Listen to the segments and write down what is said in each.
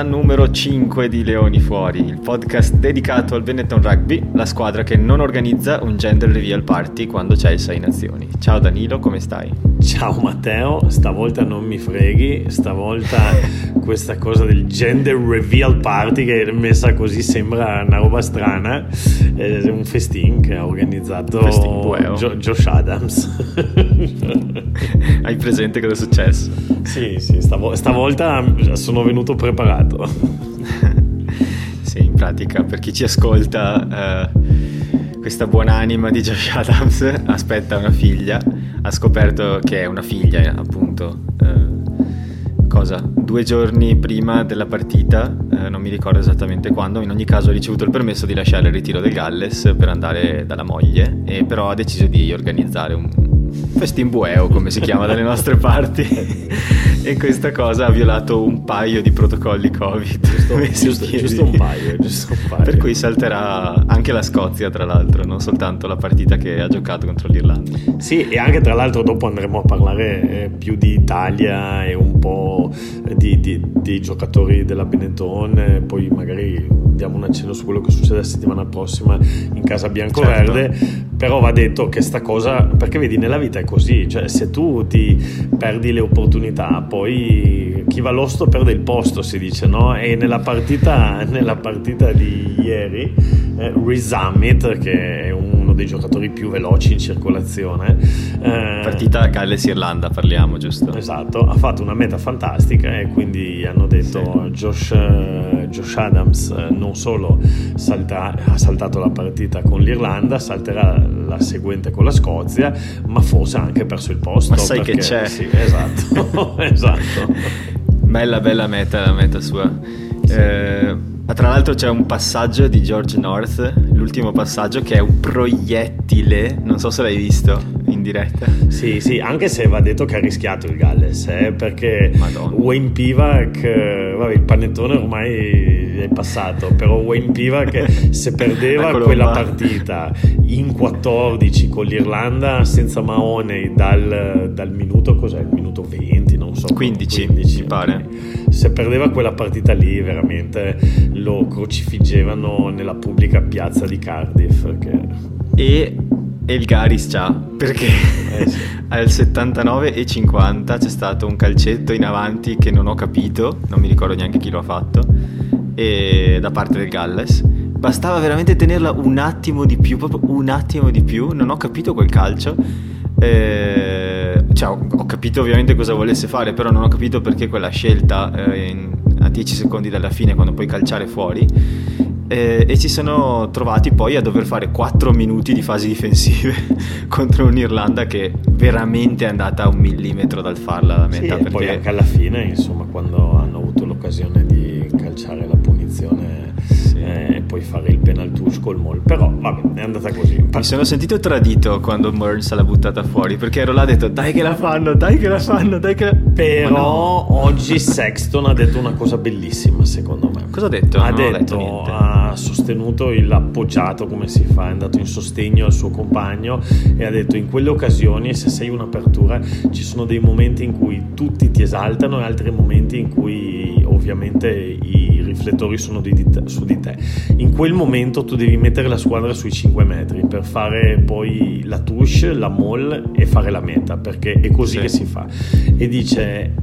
puntata numero 5 di Leoni Fuori, il podcast dedicato al Benetton Rugby, la squadra che non organizza un gender reveal party quando c'è il 6 Nazioni. Ciao Danilo, come stai? Ciao Matteo, stavolta non mi freghi, stavolta questa cosa del gender reveal party che è messa così sembra una roba strana, è un festin che ha organizzato jo- Josh Adams. Hai presente cosa è successo? Sì, sì, stav- stavolta sono venuto preparato. sì, in pratica, per chi ci ascolta, eh, questa buonanima di Josh Adams aspetta una figlia, ha scoperto che è una figlia, appunto. Eh, cosa? Due giorni prima della partita, eh, non mi ricordo esattamente quando, in ogni caso ha ricevuto il permesso di lasciare il ritiro del Galles per andare dalla moglie, e però ha deciso di organizzare un, festimbueo come si chiama dalle nostre parti. E questa cosa ha violato un paio di protocolli covid. Giusto, giusto, giusto, un paio, giusto, un paio, per cui salterà anche la Scozia tra l'altro non soltanto la partita che ha giocato contro l'Irlanda. Sì e anche tra l'altro dopo andremo a parlare eh, più di Italia e un po' di, di, di giocatori della Benetton e poi magari diamo un accenno su quello che succede la settimana prossima in casa bianco-verde certo. però va detto che sta cosa perché vedi nella vita è così, cioè se tu ti perdi le opportunità, poi chi va all'osto perde il posto, si dice, no? E nella partita, nella partita di ieri, eh, Resummit, che è uno dei giocatori più veloci in circolazione, eh, partita Galles-Irlanda, parliamo, giusto? Esatto, ha fatto una meta fantastica e quindi hanno detto sì. Josh, eh, Josh, Adams eh, non solo salta, ha saltato la partita con l'Irlanda, salterà la seguente con la Scozia, ma forse ha anche perso il posto. Ma sai perché, che c'è? Sì, esatto, esatto. Bella, bella meta, la meta sua. Sì. Eh, ma tra l'altro c'è un passaggio di George North, l'ultimo passaggio, che è un proiettile, non so se l'hai visto in diretta. Sì, sì, anche se va detto che ha rischiato il Galles, eh, perché Madonna. Wayne Pivac, vabbè, il panettone ormai è passato, però Wayne Pivac se perdeva quella partita in 14 con l'Irlanda senza Mahoney dal, dal minuto, cos'è? Il minuto 20, non so. 15, 15 mi pare. Se perdeva quella partita lì veramente lo crocifiggevano nella pubblica piazza di Cardiff. E, e il Garis già, perché eh sì. al 79 e 50 c'è stato un calcetto in avanti che non ho capito, non mi ricordo neanche chi lo ha fatto, e, da parte del Galles. Bastava veramente tenerla un attimo di più, proprio un attimo di più, non ho capito quel calcio. Eh, cioè, ho, capito ovviamente cosa volesse fare, però non ho capito perché quella scelta eh, in, a 10 secondi dalla fine, quando puoi calciare fuori. Eh, e ci sono trovati poi a dover fare 4 minuti di fasi difensive contro un'Irlanda che veramente è andata a un millimetro dal farla la meta. Sì, perché... poi anche alla fine, insomma, quando hanno avuto l'occasione di calciare la punizione poi fare il penal touch col Mall. Però vabbè, è andata così. Mi sono sentito tradito quando Burns l'ha buttata fuori perché ero là e ho detto dai che la fanno, dai che la fanno, dai che la... Però no. oggi Sexton ha detto una cosa bellissima secondo me. Cosa ha detto? Ha non detto, ha sostenuto il appoggiato come si fa, è andato in sostegno al suo compagno e ha detto in quelle occasioni se sei un'apertura ci sono dei momenti in cui tutti ti esaltano e altri momenti in cui ovviamente i riflettori sono di te, su di te. In quel momento tu devi mettere la squadra sui 5 metri per fare poi la touche, la mall e fare la meta, perché è così sì. che si fa. E dice,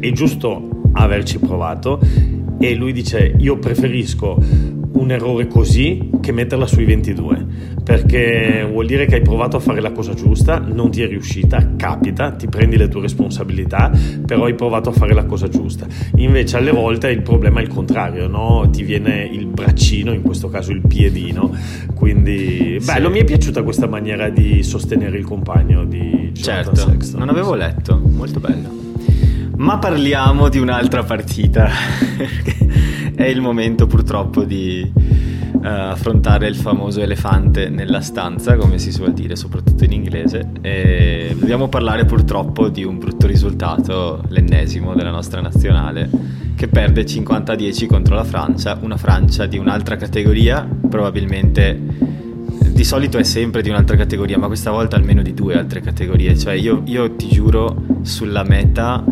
è giusto averci provato e lui dice io preferisco un errore così che metterla sui 22 perché vuol dire che hai provato a fare la cosa giusta, non ti è riuscita, capita, ti prendi le tue responsabilità, però hai provato a fare la cosa giusta. Invece alle volte il problema è il contrario, no? ti viene il braccino, in questo caso il piedino, quindi bello, sì. mi è piaciuta questa maniera di sostenere il compagno di Jonathan certo, Sexton. non avevo letto, molto bello. Ma parliamo di un'altra partita. è il momento purtroppo di affrontare il famoso elefante nella stanza, come si suol dire, soprattutto in inglese. E dobbiamo parlare purtroppo di un brutto risultato, l'ennesimo della nostra nazionale, che perde 50-10 contro la Francia, una Francia di un'altra categoria, probabilmente di solito è sempre di un'altra categoria, ma questa volta almeno di due altre categorie. Cioè, io, io ti giuro, sulla meta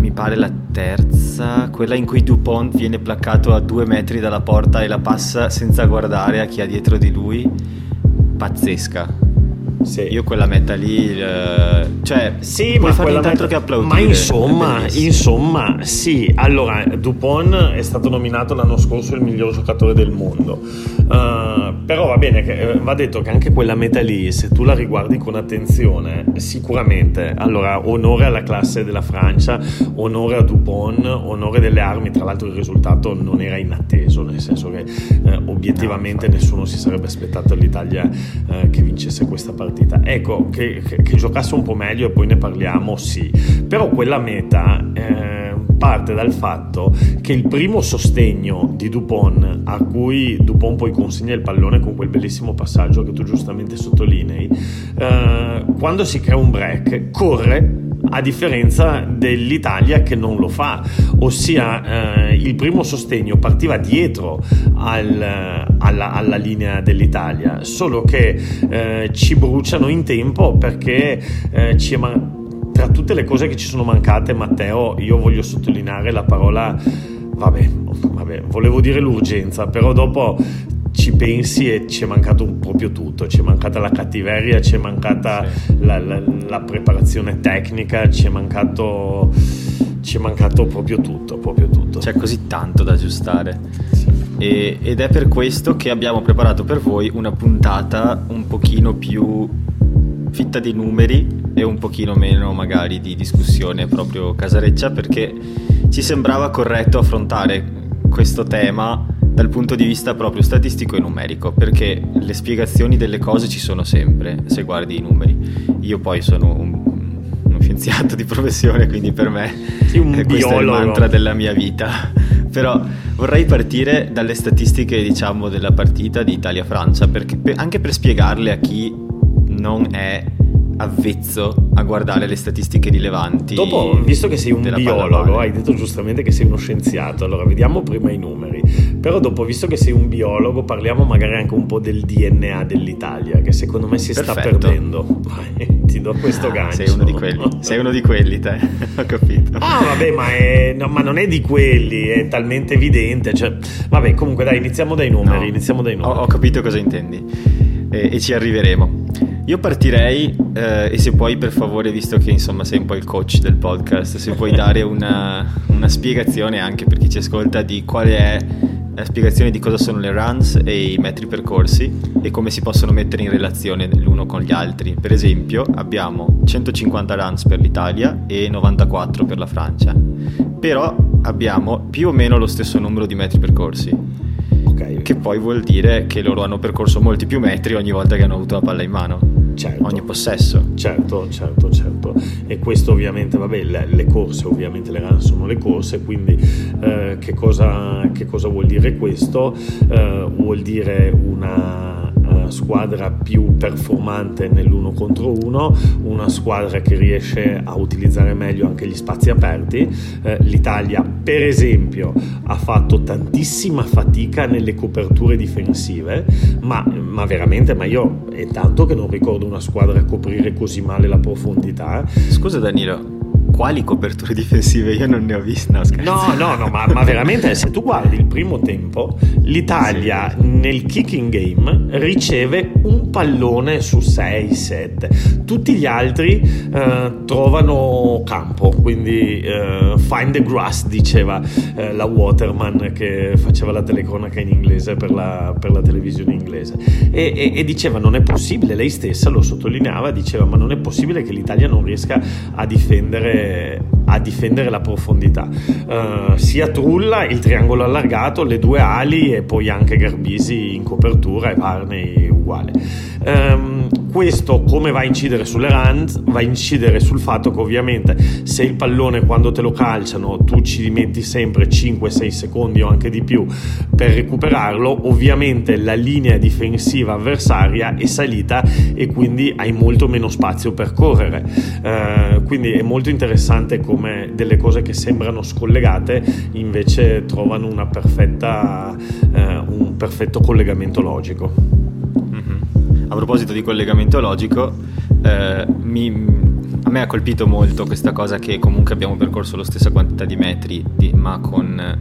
mi pare la terza, quella in cui Dupont viene placcato a due metri dalla porta e la passa senza guardare a chi ha dietro di lui. Pazzesca. Sì. Io quella meta lì, eh, cioè, sì, ma fare nient'altro che applaudire. Ma insomma, insomma, sì. Allora, Dupont è stato nominato l'anno scorso il miglior giocatore del mondo. Uh, però va bene, che, eh, va detto che anche quella meta lì, se tu la riguardi con attenzione, sicuramente, allora, onore alla classe della Francia, onore a Dupont, onore delle armi. Tra l'altro, il risultato non era inatteso, nel senso che eh, obiettivamente no, nessuno si sarebbe aspettato all'Italia eh, che vincesse questa partita partita. Ecco, che, che, che, giocasse un po' meglio e poi ne parliamo, sì. Però quella meta eh, parte dal fatto che il primo sostegno di Dupont, a cui Dupont poi consegna il pallone con quel bellissimo passaggio che tu giustamente sottolinei, eh, quando si crea un break, corre a differenza dell'Italia che non lo fa, ossia eh, il primo sostegno partiva dietro al, alla, alla, linea dell'Italia, solo che eh, ci bruciano in tempo perché eh, ci è tra tutte le cose che ci sono mancate, Matteo, io voglio sottolineare la parola vabbè, vabbè, volevo dire l'urgenza, però dopo ci pensi e ci è mancato proprio tutto, ci è mancata la cattiveria, ci è mancata sì. la, la, la, preparazione tecnica, ci è mancato, ci è mancato proprio tutto, proprio tutto. C'è così tanto da aggiustare. Sì. E, ed è per questo che abbiamo preparato per voi una puntata un pochino più fitta di numeri e un pochino meno magari di discussione proprio casareccia perché ci sembrava corretto affrontare questo tema dal punto di vista proprio statistico e numerico, perché le spiegazioni delle cose ci sono sempre, se guardi i numeri. Io poi sono un, uno scienziato di professione, quindi per me un questo biologo. è il mantra della mia vita. Però vorrei partire dalle statistiche, diciamo, della partita di Italia-Francia, perché, anche per spiegarle a chi non è avvezzo a guardare le statistiche rilevanti. Dopo, visto che sei un biologo, hai detto giustamente che sei uno scienziato, allora vediamo prima i numeri. Però dopo, visto che sei un biologo, parliamo magari anche un po' del DNA dell'Italia, che secondo me si Perfetto. sta perdendo. Vai, ti do questo ah, gancio. Sei uno di quelli, sei uno di quelli te, ho capito. Ah, vabbè, ma, è, no, ma, non è di quelli, è talmente evidente. Cioè, vabbè, comunque dai, iniziamo dai numeri. No, iniziamo dai numeri. Ho, ho capito cosa intendi e, e ci arriveremo. Io partirei, eh, e se puoi per favore, visto che insomma sei un po' il coach del podcast, se puoi dare una, una spiegazione anche per chi ci ascolta di quale è la spiegazione di cosa sono le runs e i metri percorsi e come si possono mettere in relazione l'uno con gli altri. Per esempio abbiamo 150 runs per l'Italia e 94 per la Francia, però abbiamo più o meno lo stesso numero di metri percorsi. Che poi vuol dire che loro hanno percorso molti più metri ogni volta che hanno avuto la palla in mano. Certo. Ogni possesso. Certo, certo, certo. E questo ovviamente, vabbè, le, le corse, ovviamente le run sono le corse, quindi eh, che, cosa, che, cosa, vuol dire questo? Eh, vuol dire una squadra più performante nell'uno contro uno, una squadra che riesce a utilizzare meglio anche gli spazi aperti. Eh, L'Italia, per esempio, ha fatto tantissima fatica nelle coperture difensive, ma, ma veramente, ma io è tanto che non ricordo una squadra coprire così male la profondità. Scusa Danilo, quali coperture difensive? Io non ne ho viste. No, no, no, no ma, ma, veramente se tu guardi il primo tempo, l'Italia sì. nel kicking game riceve un pallone su 6-7. Tutti gli altri eh, trovano campo, quindi eh, find the grass, diceva eh, la Waterman che faceva la telecronaca in inglese per la, per la televisione inglese. E, e, e diceva non è possibile, lei stessa lo sottolineava, diceva ma non è possibile che l'Italia non riesca a difendere a difendere la profondità. Uh, sia Trulla, il triangolo allargato, le due ali e poi anche Garbisi in copertura e Varney uguale. Um, questo come va a incidere sulle runs? Va a incidere sul fatto che ovviamente se il pallone quando te lo calciano tu ci metti sempre 5-6 secondi o anche di più per recuperarlo, ovviamente la linea difensiva avversaria è salita e quindi hai molto meno spazio per correre. Uh, quindi è molto interessante come delle cose che sembrano scollegate invece trovano una perfetta, uh, un perfetto collegamento logico a proposito di collegamento logico, eh, mi, a me ha colpito molto questa cosa che comunque abbiamo percorso la stessa quantità di metri, di, ma con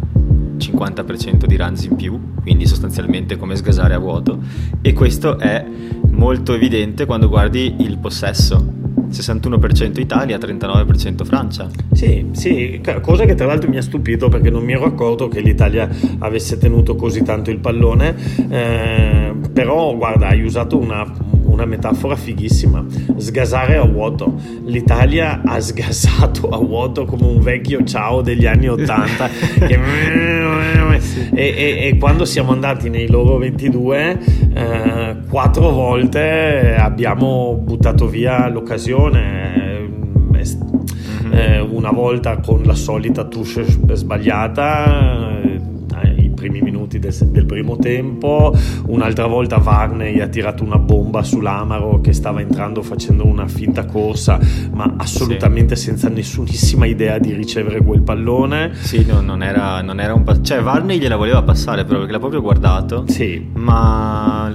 50% di runs in più, quindi sostanzialmente come sgasare a vuoto. E questo è molto evidente quando guardi il possesso 61% Italia, 39% Francia. Sì, sì, cosa che tra l'altro mi ha stupito perché non mi ero accorto che l'Italia avesse tenuto così tanto il pallone, eh, però guarda, hai usato una, una metafora fighissima, sgasare a vuoto. L'Italia ha sgasato a vuoto come un vecchio ciao degli anni 80 che... e, e, e, quando siamo andati nei loro 22 eh, quattro volte abbiamo buttato via l'occasione eh, mhm. eh, una volta con la solita touche sbagliata minuti del, del, primo tempo, un'altra volta Varney ha tirato una bomba sull'Amaro che stava entrando facendo una finta corsa, ma assolutamente sì. senza nessunissima idea di ricevere quel pallone. Sì, no, non, era, non era un pass- cioè Varney gliela voleva passare però perché l'ha proprio guardato. Sì. Ma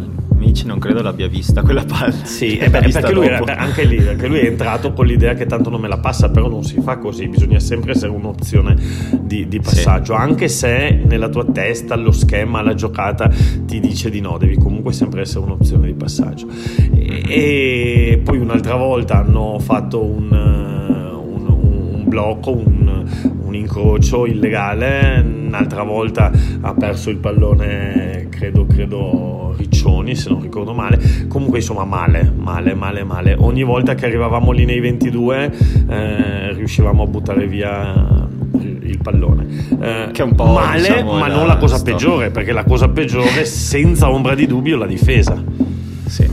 Amici non credo l'abbia vista quella palla. Sì, è perché lui era, anche lì, perché lui è entrato con l'idea che tanto non me la passa, però non si fa così, bisogna sempre essere un'opzione di, di passaggio, sì. anche se nella tua testa lo schema, la giocata ti dice di no, devi comunque sempre essere un'opzione di passaggio. E, e poi un'altra volta hanno fatto un, un, un blocco, un, un incrocio illegale, un'altra volta ha perso il pallone, credo, credo Riccioni se non ricordo male. Comunque insomma male male male male. Ogni volta che arrivavamo lì nei 22 eh, riuscivamo a buttare via il pallone. Eh, che è un po' male diciamo, ma non la cosa storia. peggiore perché la cosa peggiore senza ombra di dubbio è la difesa. Sì.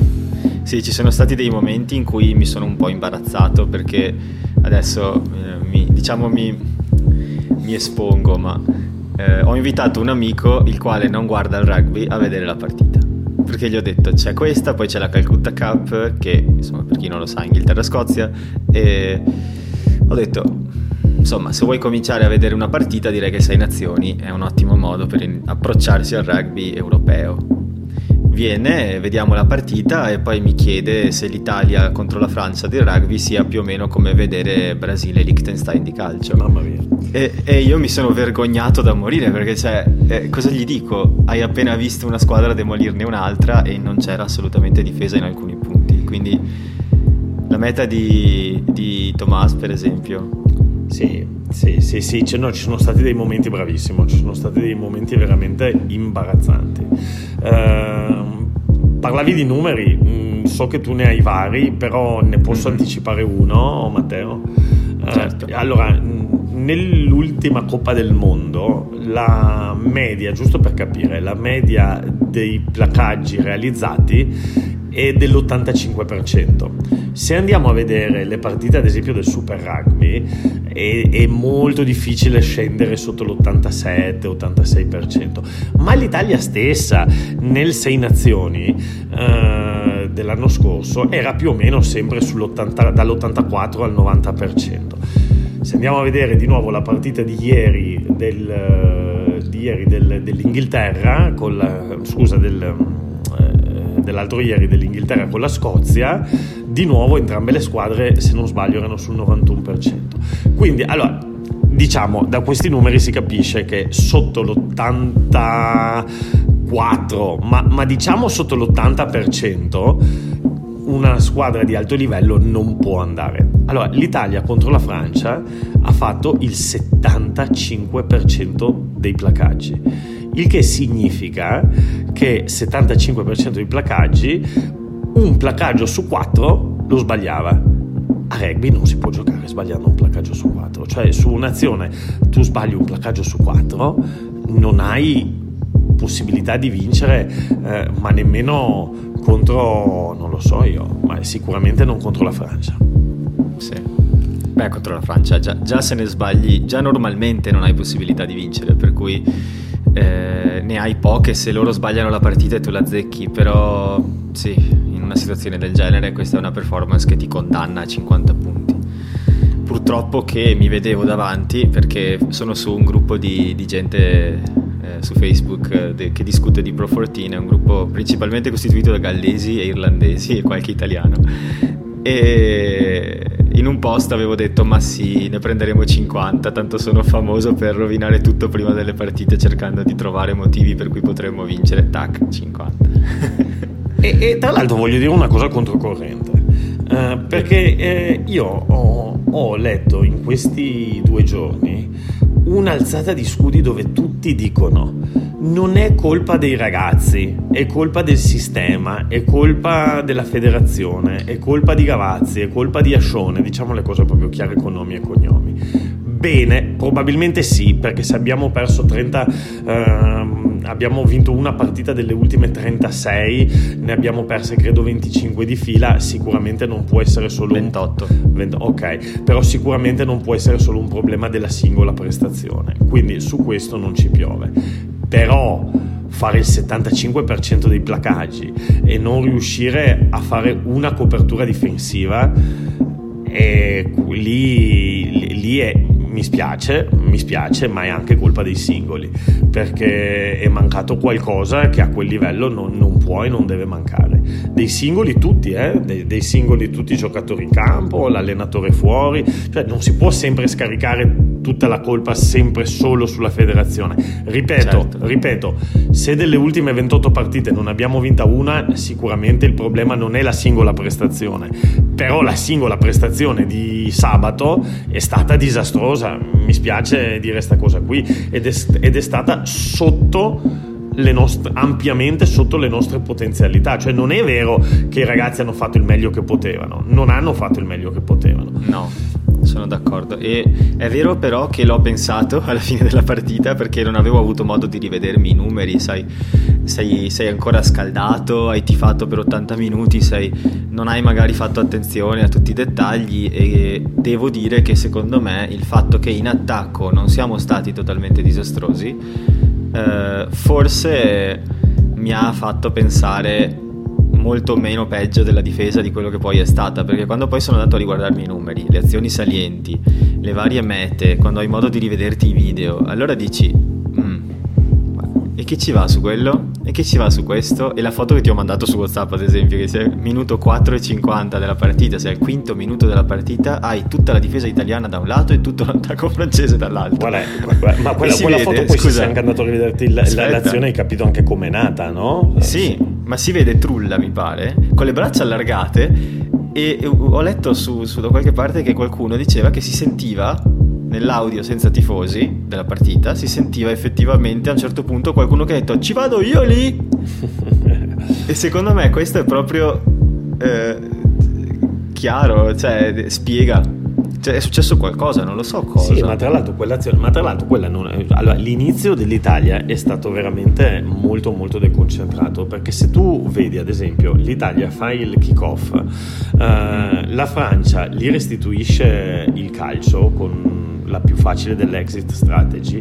Sì, ci sono stati dei momenti in cui mi sono un po' imbarazzato perché adesso eh, mi, diciamo mi, mi espongo, ma eh, ho invitato un amico il quale non guarda il rugby a vedere la partita. Perché gli ho detto c'è questa, poi c'è la Calcutta Cup che insomma per chi non lo sa Inghilterra-Scozia e ho detto insomma se vuoi cominciare a vedere una partita direi che Sei Nazioni è un ottimo modo per approcciarsi al rugby europeo viene, vediamo la partita e poi mi chiede se l'Italia contro la Francia del rugby sia più o meno come vedere Brasile e Liechtenstein di calcio. Mamma mia. E, e io mi sono vergognato da morire perché cioè, eh, cosa gli dico? Hai appena visto una squadra demolirne un'altra e non c'era assolutamente difesa in alcuni punti. Quindi la meta di, di Tomas per esempio. Sì, sì, sì, sì, cioè, no, ci sono stati dei momenti bravissimi, ci sono stati dei momenti veramente imbarazzanti. Uh, parlavi di numeri, mm, so che tu ne hai vari, però ne posso mm-hmm. anticipare uno, Matteo. Uh, certo. Allora, nell'ultima Coppa del Mondo, la media, giusto per capire, la media dei placaggi realizzati è dell'85%. Se andiamo a vedere le partite, ad esempio, del Super Rugby, è, è molto difficile scendere sotto l'87-86%. Ma l'Italia stessa, nel Sei Nazioni eh, dell'anno scorso, era più o meno sempre dall'84 al 90%. Se andiamo a vedere di nuovo la partita di ieri, del, di ieri del, dell'Inghilterra, la, scusa, del dell'altro ieri dell'Inghilterra con la Scozia, di nuovo entrambe le squadre, se non sbaglio, erano sul 91%. Quindi, allora, diciamo, da questi numeri si capisce che sotto l'84, ma, ma diciamo sotto l'80%, una squadra di alto livello non può andare. Allora, l'Italia contro la Francia ha fatto il 75% dei placaggi il che significa che 75% dei placaggi, un placaggio su 4 lo sbagliava. A rugby non si può giocare sbagliando un placaggio su 4, cioè su un'azione tu sbagli un placaggio su 4, non hai possibilità di vincere, eh, ma nemmeno contro, non lo so io, ma sicuramente non contro la Francia. Sì. Beh, contro la Francia già, già se ne sbagli, già normalmente non hai possibilità di vincere, per cui eh, ne hai poche se loro sbagliano la partita e tu la zecchi, però sì, in una situazione del genere questa è una performance che ti condanna a 50 punti. Purtroppo che mi vedevo davanti perché sono su un gruppo di, di gente eh, su Facebook eh, de, che discute di Pro 14, è un gruppo principalmente costituito da gallesi e irlandesi e qualche italiano E in un post avevo detto ma sì, ne prenderemo 50, tanto sono famoso per rovinare tutto prima delle partite cercando di trovare motivi per cui potremmo vincere, tac, 50. e, e, tra l'altro voglio dire una cosa controcorrente, eh, perché eh, io ho, ho letto in questi due giorni un'alzata di scudi dove tutti dicono non è colpa dei ragazzi, è colpa del sistema, è colpa della federazione, è colpa di Gavazzi, è colpa di Ascione, diciamo le cose proprio chiare con nomi e cognomi. Bene, probabilmente sì, perché se abbiamo perso 30, ehm, abbiamo vinto una partita delle ultime 36, ne abbiamo perse credo 25 di fila, sicuramente non può essere solo 28. Un, 20, ok, però sicuramente non può essere solo un problema della singola prestazione, quindi su questo non ci piove. Però fare il 75% dei placaggi e non riuscire a fare una copertura difensiva, lì, lì è mi spiace, mi spiace, ma è anche colpa dei singoli, perché è mancato qualcosa che a quel livello non, non può e non deve mancare. Dei singoli tutti, eh? dei, dei, singoli tutti i giocatori in campo, l'allenatore fuori, cioè non si può sempre scaricare tutta la colpa sempre solo sulla federazione. Ripeto, certo. ripeto, se delle ultime 28 partite non abbiamo vinta una, sicuramente il problema non è la singola prestazione, però la singola prestazione di sabato è stata disastrosa mi spiace dire questa cosa qui, ed è, ed è stata sotto le nostre, ampiamente sotto le nostre potenzialità. Cioè, non è vero che i ragazzi hanno fatto il meglio che potevano, non hanno fatto il meglio che potevano. No, sono d'accordo. E è vero però che l'ho pensato alla fine della partita perché non avevo avuto modo di rivedermi i numeri, sai, sei, sei ancora scaldato, hai tifato per 80 minuti, sei, non hai magari fatto attenzione a tutti i dettagli e devo dire che secondo me il fatto che in attacco non siamo stati totalmente disastrosi eh, forse mi ha fatto pensare molto meno peggio della difesa di quello che poi è stata, perché quando poi sono andato a riguardarmi i numeri, le azioni salienti, le varie mete, quando hai modo di rivederti i video, allora dici, mm, e che ci va su quello? E che ci va su questo? E la foto che ti ho mandato su WhatsApp, ad esempio, che sei minuto 4 e 50 della partita, sei al quinto minuto della partita, hai tutta la difesa italiana da un lato e tutto l'attacco francese dall'altro. Qual è? Ma quella, quella vede, foto poi scusa, sei anche andato a rivederti la, l'azione hai capito anche com'è nata, no? Sì, ma si vede Trulla, mi pare, con le braccia allargate e ho letto su, su da qualche parte che qualcuno diceva che si sentiva nell'audio senza tifosi della partita si sentiva effettivamente a un certo punto qualcuno che ha detto ci vado io lì e secondo me questo è proprio eh, chiaro cioè spiega cioè, è successo qualcosa, non lo so cosa. Sì, ma tra l'altro, ma tra l'altro quella non allora, l'inizio dell'Italia è stato veramente molto molto deconcentrato perché se tu vedi ad esempio l'Italia fa il kick-off, eh, la Francia gli restituisce il calcio con la più facile dell'exit strategy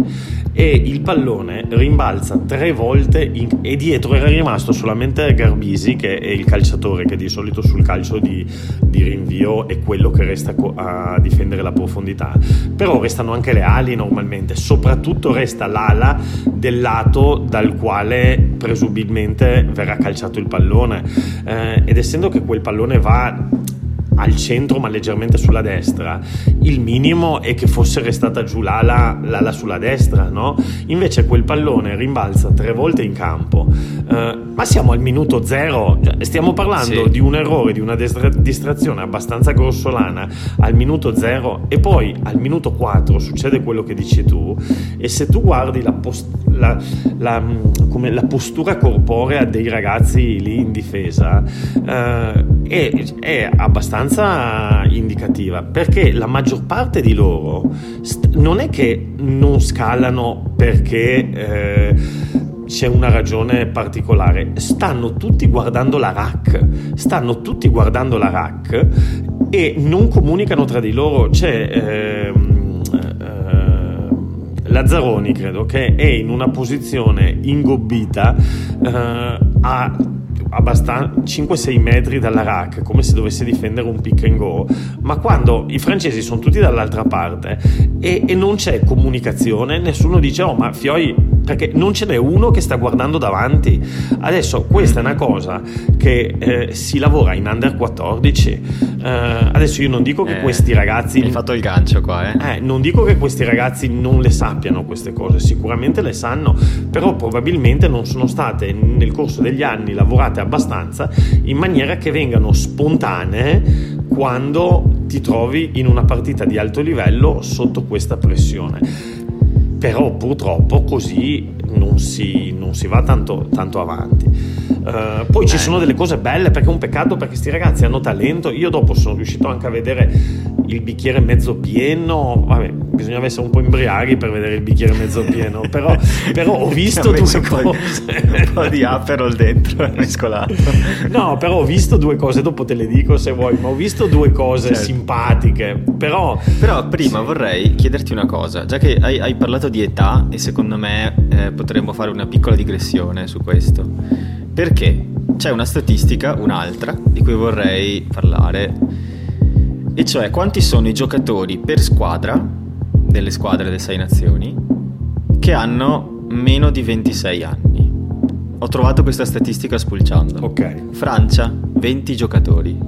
e il pallone rimbalza tre volte in, e dietro era rimasto solamente Garbisi che è il calciatore che di solito sul calcio di, di rinvio è quello che resta a difendere la profondità. Però restano anche le ali normalmente soprattutto resta l'ala del lato dal quale presumibilmente verrà calciato il pallone. Eh, ed essendo che quel pallone va al centro ma leggermente sulla destra, il minimo è che fosse restata giù l'ala, l'ala sulla destra, no? Invece quel pallone rimbalza tre volte in campo, uh, ma siamo al minuto zero, cioè, stiamo parlando sì. di un errore, di una destra- distrazione abbastanza grossolana al minuto zero e poi al minuto 4 succede quello che dici tu e se tu guardi la, post- la, la, come la postura corporea dei ragazzi lì in difesa uh, è, è abbastanza abbastanza indicativa perché la maggior parte di loro st- non è che non scalano perché eh, c'è una ragione particolare, stanno tutti guardando la rack, stanno tutti guardando la rack e non comunicano tra di loro. C'è ehm, eh, Lazzaroni, credo, che è in una posizione ingobbita eh, a 5-6 metri dalla rack, come se dovesse difendere un pick and go, ma quando i francesi sono tutti dall'altra parte e, e non c'è comunicazione, nessuno dice oh ma Fioi perché non ce n'è uno che sta guardando davanti. Adesso questa è una cosa che eh, si lavora in under 14. Eh, adesso io non dico che Eh, questi ragazzi... Hai fatto il gancio qua, eh? Eh, non dico che questi ragazzi non le sappiano queste cose, sicuramente le sanno, però probabilmente non sono state nel corso degli anni lavorate abbastanza in maniera che vengano spontanee quando ti trovi in una partita di alto livello sotto questa pressione. Però purtroppo così non si, non si va tanto, tanto avanti. Uh, poi ci Eh. sono delle cose belle perché è un peccato perché questi ragazzi hanno talento. Io dopo sono riuscito anche a vedere il bicchiere mezzo pieno. Vabbè, bisognava essere un po' imbriaghi per vedere il bicchiere mezzo pieno. Però, però ho visto due un po' di- cose. un po' di Aperol dentro, mescolato. No, però ho visto due cose, dopo te le dico se vuoi, ma ho visto due cose Certo. simpatiche. Però Però prima Sì. vorrei chiederti una cosa, già che hai, hai parlato di età e secondo me eh, potremmo fare una piccola digressione su questo, perché c'è una statistica, un'altra, di cui vorrei parlare, e cioè quanti sono i giocatori per squadra delle squadre delle sei nazioni che hanno meno di 26 anni. Ho trovato questa statistica spulciando. ok. Francia 20 giocatori,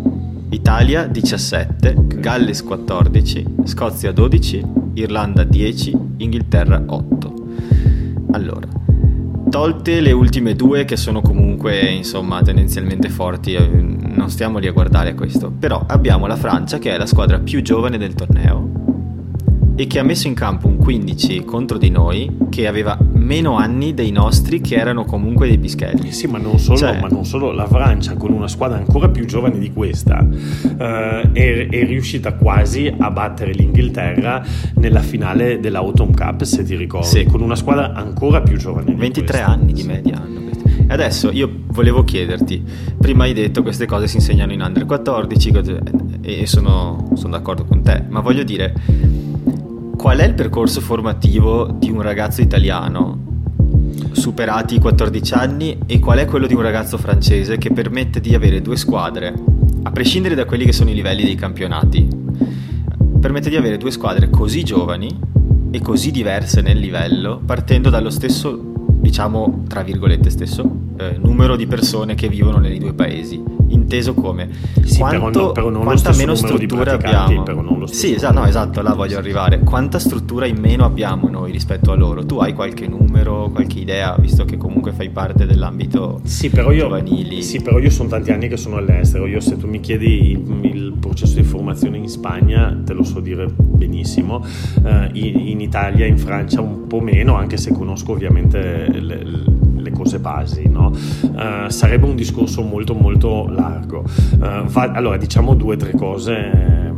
Italia 17, Ok. Galles 14, Scozia 12, Irlanda 10, Inghilterra 8. Allora, tolte le ultime due che sono comunque insomma tendenzialmente forti, eh, non stiamo lì a guardare questo, però abbiamo la Francia che è la squadra più giovane del torneo e che ha messo in campo un 15 contro di noi che aveva meno anni dei nostri che erano comunque dei pischelli. Eh Sì, ma non, solo, Cioè- ma non solo la Francia, con una squadra ancora più giovane di questa, eh, è, è riuscita quasi a battere l'Inghilterra nella finale dell'Autumn Cup, se ti ricordi, Sì. con una squadra ancora più giovane di 23 questa. anni di media hanno adesso io volevo chiederti, prima hai detto queste cose si insegnano in under 14 cose- e sono, sono d'accordo con te, ma voglio dire, qual è il percorso formativo di un ragazzo italiano superati i 14 anni e qual è quello di un ragazzo francese che permette di avere due squadre, a prescindere da quelli che sono i livelli dei campionati, permette di avere due squadre così giovani e così diverse nel livello, partendo dallo stesso, diciamo, tra virgolette, stesso eh, numero di persone che vivono nei due paesi. Inteso come Sì, però quanto, no- però non quanta meno struttura abbiamo. però non lo Sì, esatto, no, esatto, là voglio arrivare. Quanta struttura in meno abbiamo noi rispetto a loro? Tu hai qualche numero, qualche idea, visto che comunque fai parte dell'ambito Sì però, io, giovanili? sì, però io sono tanti anni che sono all'estero. Io, se tu mi chiedi il, il processo di formazione in Spagna, te lo so dire benissimo. Eh, in, in Italia, in Francia, un po' meno, anche se conosco ovviamente le, le cose basi. No? Eh, sarebbe un discorso molto, molto largo. Eh, va- allora, diciamo due o tre cose.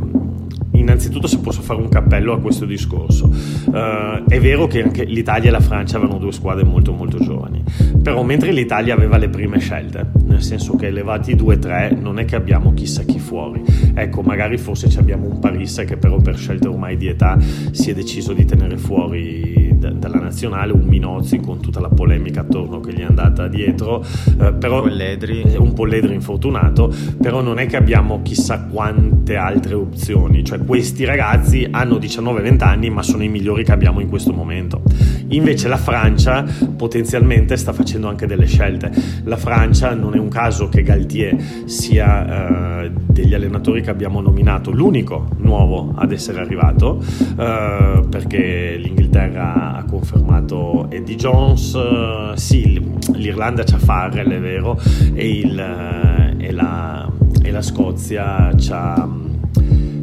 Innanzitutto se posso fare un cappello a questo discorso, Eh, è vero che anche l'Italia e la Francia avevano due squadre molto molto giovani, però mentre l'Italia aveva le prime scelte, nel senso che elevati 2-3 non è che abbiamo chissà chi fuori, ecco magari forse abbiamo un Paris che però per scelte ormai di età si è deciso di tenere fuori da- dalla nazionale, un Minozzi con tutta la polemica attorno che gli è andata dietro, eh, però eh, un Polledri infortunato, però non è che abbiamo chissà quante altre opzioni, cioè questi ragazzi hanno 19-20 anni ma sono i migliori che abbiamo in questo momento. Invece la Francia potenzialmente sta facendo anche delle scelte. La Francia non è un caso che Galtier sia eh, degli allenatori che abbiamo nominato l'unico nuovo ad essere arrivato, eh, perché l'Inghilterra confermato Eddie Jones, eh, sì, l'Irlanda c'ha Farrell, è vero, e, il, eh, e la, e la Scozia c'ha...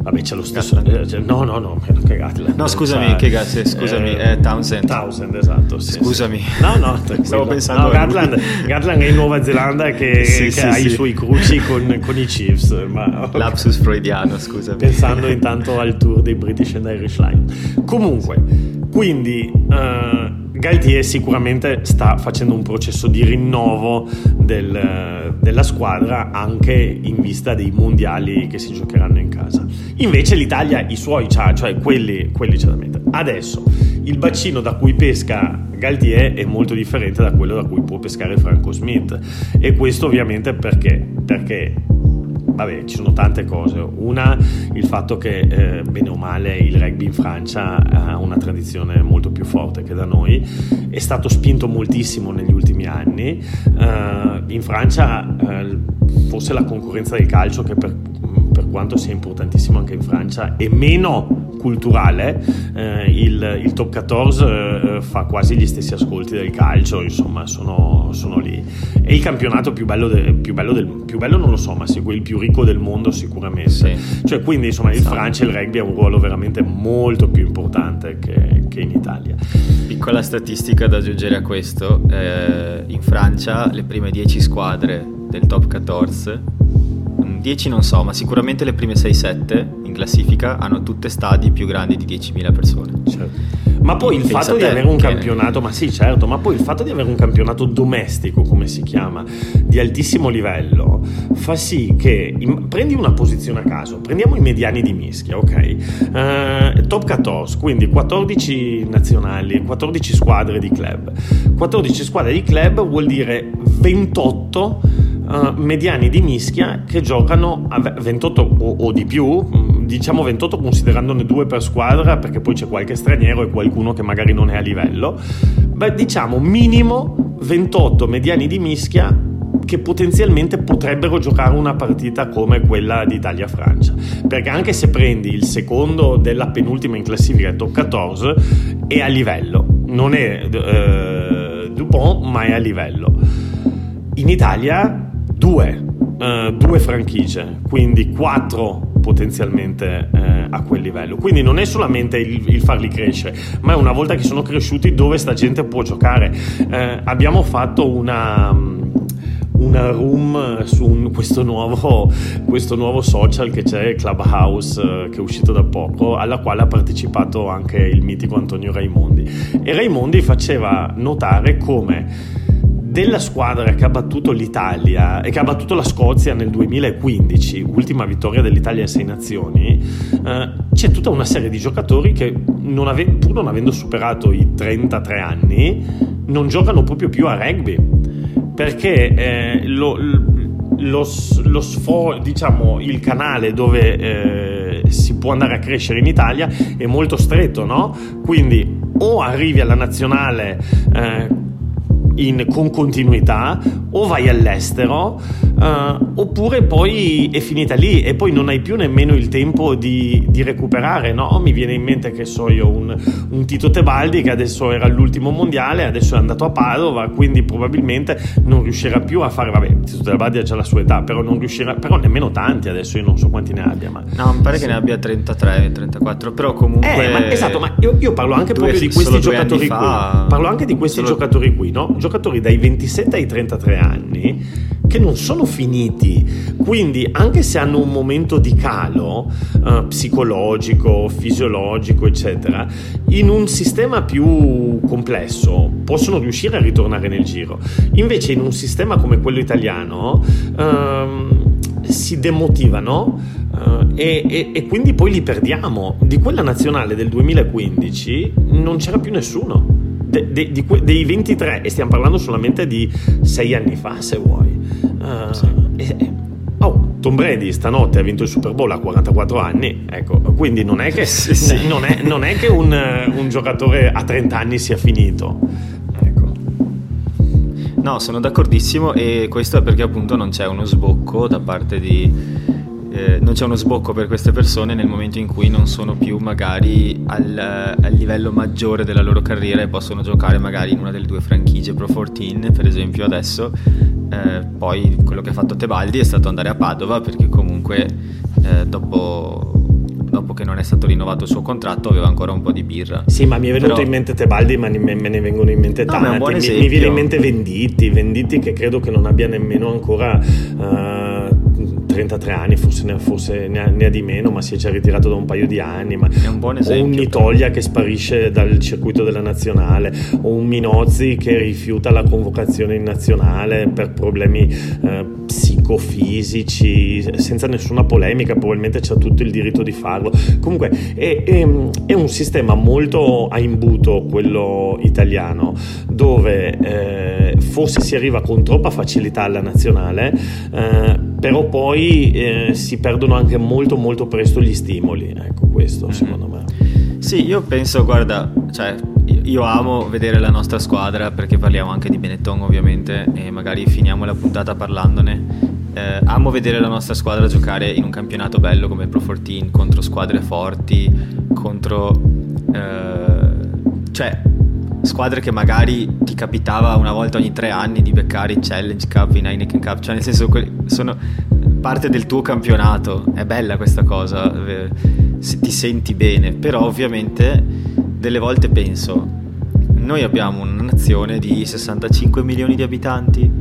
Vabbè, c'è lo stesso. Eh, c'è- no, no, no, Gatland. No, scusami, che Gat- scusami, è Townsend. Townsend, esatto. sì, Scusami. sì. No, no, tranquillo. Stavo pensando No. Gatland, Gatland è in Nuova Zelanda che, Sì, che ha i suoi cruci con, con i Chiefs. Ma, Lapsus freudiano, scusami. pensando intanto al tour dei British and Irish Line. Comunque, quindi eh, Galtier sicuramente sta facendo un processo di rinnovo del- della squadra anche in vista dei mondiali che si giocheranno in casa. Invece l'Italia i suoi c'ha, cioè quelli, quelli c'è da mettere. Adesso il bacino da cui pesca Galtier è molto differente da quello da cui può pescare Franco Smith e questo ovviamente perché? Perché vabbè, ci sono tante cose. Una, il fatto che eh, bene o male il rugby in Francia ha una tradizione molto più forte che da noi, è stato spinto moltissimo negli ultimi anni. Uh, in Francia uh, forse la concorrenza del calcio che per, per quanto sia importantissimo anche in Francia è meno culturale, eh, il, il, top 14 eh, fa quasi gli stessi ascolti del calcio, insomma sono, sono lì. È il campionato più bello, de, più bello, del, più bello non lo so, ma segue il più ricco del mondo sicuramente. Sì. Cioè, quindi insomma in Francia il rugby ha un ruolo veramente molto più importante che, che in Italia. Piccola statistica da aggiungere a questo, eh, in Francia le prime 10 squadre del top 14 10 non so, ma sicuramente le prime 6-7 in classifica hanno tutte stadi più grandi di 10.000 persone. Certo. Ma poi il fatto di avere un che... campionato, ma sì, certo, ma poi il fatto di avere un campionato domestico, come si chiama, di altissimo livello, fa sì che in... prendi una posizione a caso, prendiamo i mediani di mischia, ok? Uh, top 14, quindi 14 nazionali, 14 squadre di club. 14 squadre di club vuol dire 28 uh, mediani di mischia che giocano a 28 o, o, di più, mm, diciamo 28 considerandone due per squadra perché poi c'è qualche straniero e qualcuno che magari non è a livello, beh diciamo minimo 28 mediani di mischia che potenzialmente potrebbero giocare una partita come quella di Italia-Francia. Perché anche se prendi il secondo della penultima in classifica, top 14, è a livello. Non è eh, Dupont, ma è a livello. In Italia due, uh, due franchigie, quindi quattro potenzialmente eh, a quel livello. Quindi non è solamente il, il, farli crescere, ma è una volta che sono cresciuti dove sta gente può giocare. Eh, abbiamo fatto una una room su un, questo, nuovo, questo, nuovo, social che c'è, Clubhouse, eh, che è uscito da poco, alla quale ha partecipato anche il mitico Antonio Raimondi. E Raimondi faceva notare come della squadra che ha battuto l'Italia e che ha battuto la Scozia nel 2015, ultima vittoria dell'Italia a sei nazioni, eh, c'è tutta una serie di giocatori che non ave- pur non avendo superato i 33 anni non giocano proprio più a rugby perché eh, lo, lo, lo sfo- diciamo, il canale dove eh, si può andare a crescere in Italia è molto stretto, no? Quindi o arrivi alla nazionale eh, in, con continuità o vai all'estero uh, oppure poi è finita lì e poi non hai più nemmeno il tempo di, di recuperare no? mi viene in mente che so io un, un, Tito Tebaldi che adesso era all'ultimo mondiale adesso è andato a Padova quindi probabilmente non riuscirà più a fare vabbè Tito Tebaldi ha già la sua età però non riuscirà però nemmeno tanti adesso io non so quanti ne abbia ma no mi pare sì. che ne abbia 33 34 però comunque eh, ma, esatto ma io, io parlo anche proprio di questi giocatori qui parlo anche di questi solo... giocatori qui no? giocatori dai 27 ai 33 anni che non sono finiti, quindi anche se hanno un momento di calo eh, psicologico, fisiologico, eccetera, in un sistema più complesso possono riuscire a ritornare nel giro. Invece in un sistema come quello italiano ehm, si demotivano uh, e, e, e, quindi poi li perdiamo. Di quella nazionale del 2015 non c'era più nessuno de, de, di, dei 23, e stiamo parlando solamente di 6 anni fa, se vuoi. Uh, sì. e, oh, Tom Brady stanotte ha vinto il Super Bowl a 44 anni, ecco, quindi non è che, sì, sì. Non è, non è che un, un, giocatore a 30 anni sia finito. Ecco. No, sono d'accordissimo e questo è perché appunto non c'è uno sbocco da parte di eh, non c'è uno sbocco per queste persone nel momento in cui non sono più magari al, al, livello maggiore della loro carriera e possono giocare magari in una delle due franchigie Pro 14 per esempio adesso eh, poi quello che ha fatto Tebaldi è stato andare a Padova perché comunque eh, dopo dopo che non è stato rinnovato il suo contratto aveva ancora un po' di birra. Sì, ma mi è venuto Però... in mente Tebaldi, ma me ne vengono in mente tanti. No, mi, mi, viene in mente Venditti, Venditti che credo che non abbia nemmeno ancora uh, 33 anni, forse, ne, forse ne, ha, ne, ha, di meno, ma si è già ritirato da un paio di anni. Ma è un buon esempio. O un Nitoglia che sparisce dal circuito della nazionale, o un Minozzi che rifiuta la convocazione in nazionale per problemi eh, psicofisici, senza nessuna polemica, probabilmente c'ha tutto il diritto di farlo. Comunque è, è, è un sistema molto a imbuto quello italiano, dove eh, forse si arriva con troppa facilità alla nazionale, eh, però poi poi eh, si perdono anche molto molto presto gli stimoli, ecco questo mm-hmm. secondo me. Sì, io penso, guarda, cioè, io amo vedere la nostra squadra perché parliamo anche di Benetton ovviamente e magari finiamo la puntata parlandone. Eh, amo vedere la nostra squadra giocare in un campionato bello come il Pro 14 contro squadre forti, contro... Eh, cioè squadre che magari ti capitava una volta ogni tre anni di beccare in Challenge Cup, in Heineken Cup, cioè nel senso sono parte del tuo campionato, è bella questa cosa, se ti senti bene, però ovviamente delle volte penso, noi abbiamo una nazione di 65 milioni di abitanti,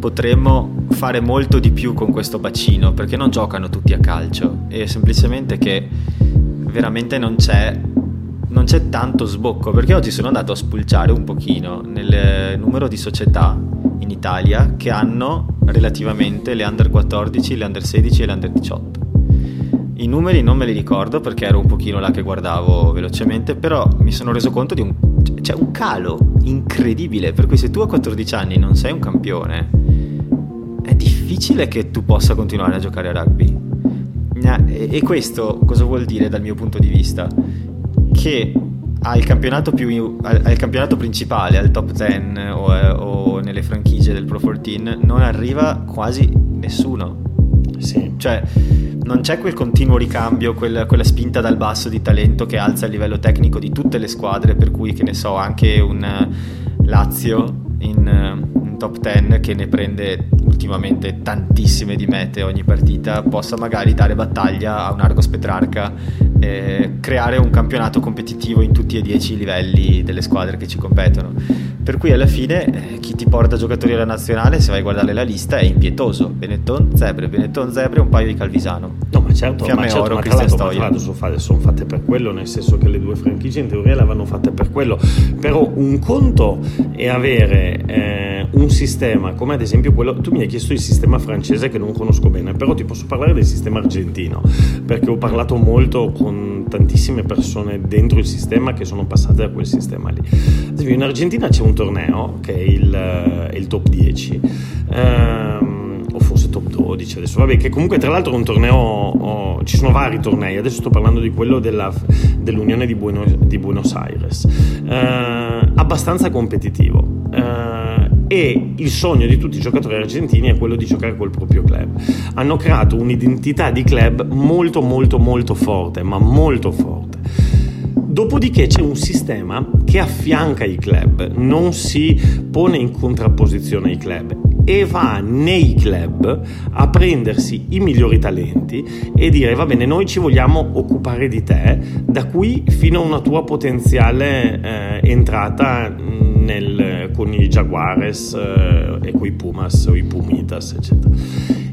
potremmo fare molto di più con questo bacino perché non giocano tutti a calcio, è semplicemente che veramente non c'è non c'è tanto sbocco perché oggi sono andato a spulciare un pochino nel numero di società in Italia che hanno relativamente le under 14, le under 16 e le under 18. I numeri non me li ricordo perché ero un pochino là che guardavo velocemente, però mi sono reso conto di un, cioè un calo incredibile, per cui se tu a 14 anni non sei un campione, è difficile che tu possa continuare a giocare a rugby. E questo cosa vuol dire dal mio punto di vista? che al campionato, più, al, al campionato principale, al top 10 o, eh, o, nelle franchigie del Pro 14, non arriva quasi nessuno. Sì. Cioè, non c'è quel continuo ricambio, quel, quella spinta dal basso di talento che alza il livello tecnico di tutte le squadre, per cui, che ne so, anche un Lazio in, in top 10 che ne prende ultimamente tantissime di mete ogni partita, possa magari dare battaglia a un Argos Petrarca eh, creare un campionato competitivo in tutti e dieci i livelli delle squadre che ci competono. Per cui alla fine eh, chi ti porta giocatori alla nazionale, se vai a guardare la lista, è impietoso. Benetton, Zebre, Benetton, Zebre e un paio di Calvisano. No, ma certo, Fiamme ma certo, Oro, ma Cristian Stoia. Sono fatte, sono fatte per quello, nel senso che le due franchigie in teoria le avevano fatte per quello. Però un conto è avere eh, un sistema, come ad esempio quello... Tu mi hai chiesto il sistema francese che non conosco bene, però ti posso parlare del sistema argentino, perché ho parlato molto con con tantissime persone dentro il sistema che sono passate da quel sistema lì. in Argentina c'è un torneo che è il, è il top 10. Ehm, o forse top 12 adesso, vabbè, che comunque tra l'altro è un torneo, oh, ci sono vari tornei, adesso sto parlando di quello della, dell'Unione di, Buenos, di Buenos Aires, eh, abbastanza competitivo. Eh, e il sogno di tutti i giocatori argentini è quello di giocare col proprio club. Hanno creato un'identità di club molto molto molto forte, ma molto forte. Dopodiché c'è un sistema che affianca i club, non si pone in contrapposizione ai club e va nei club a prendersi i migliori talenti e dire va bene noi ci vogliamo occupare di te da qui fino a una tua potenziale eh, entrata nel, con i Jaguares eh, e con i Pumas o i Pumitas eccetera.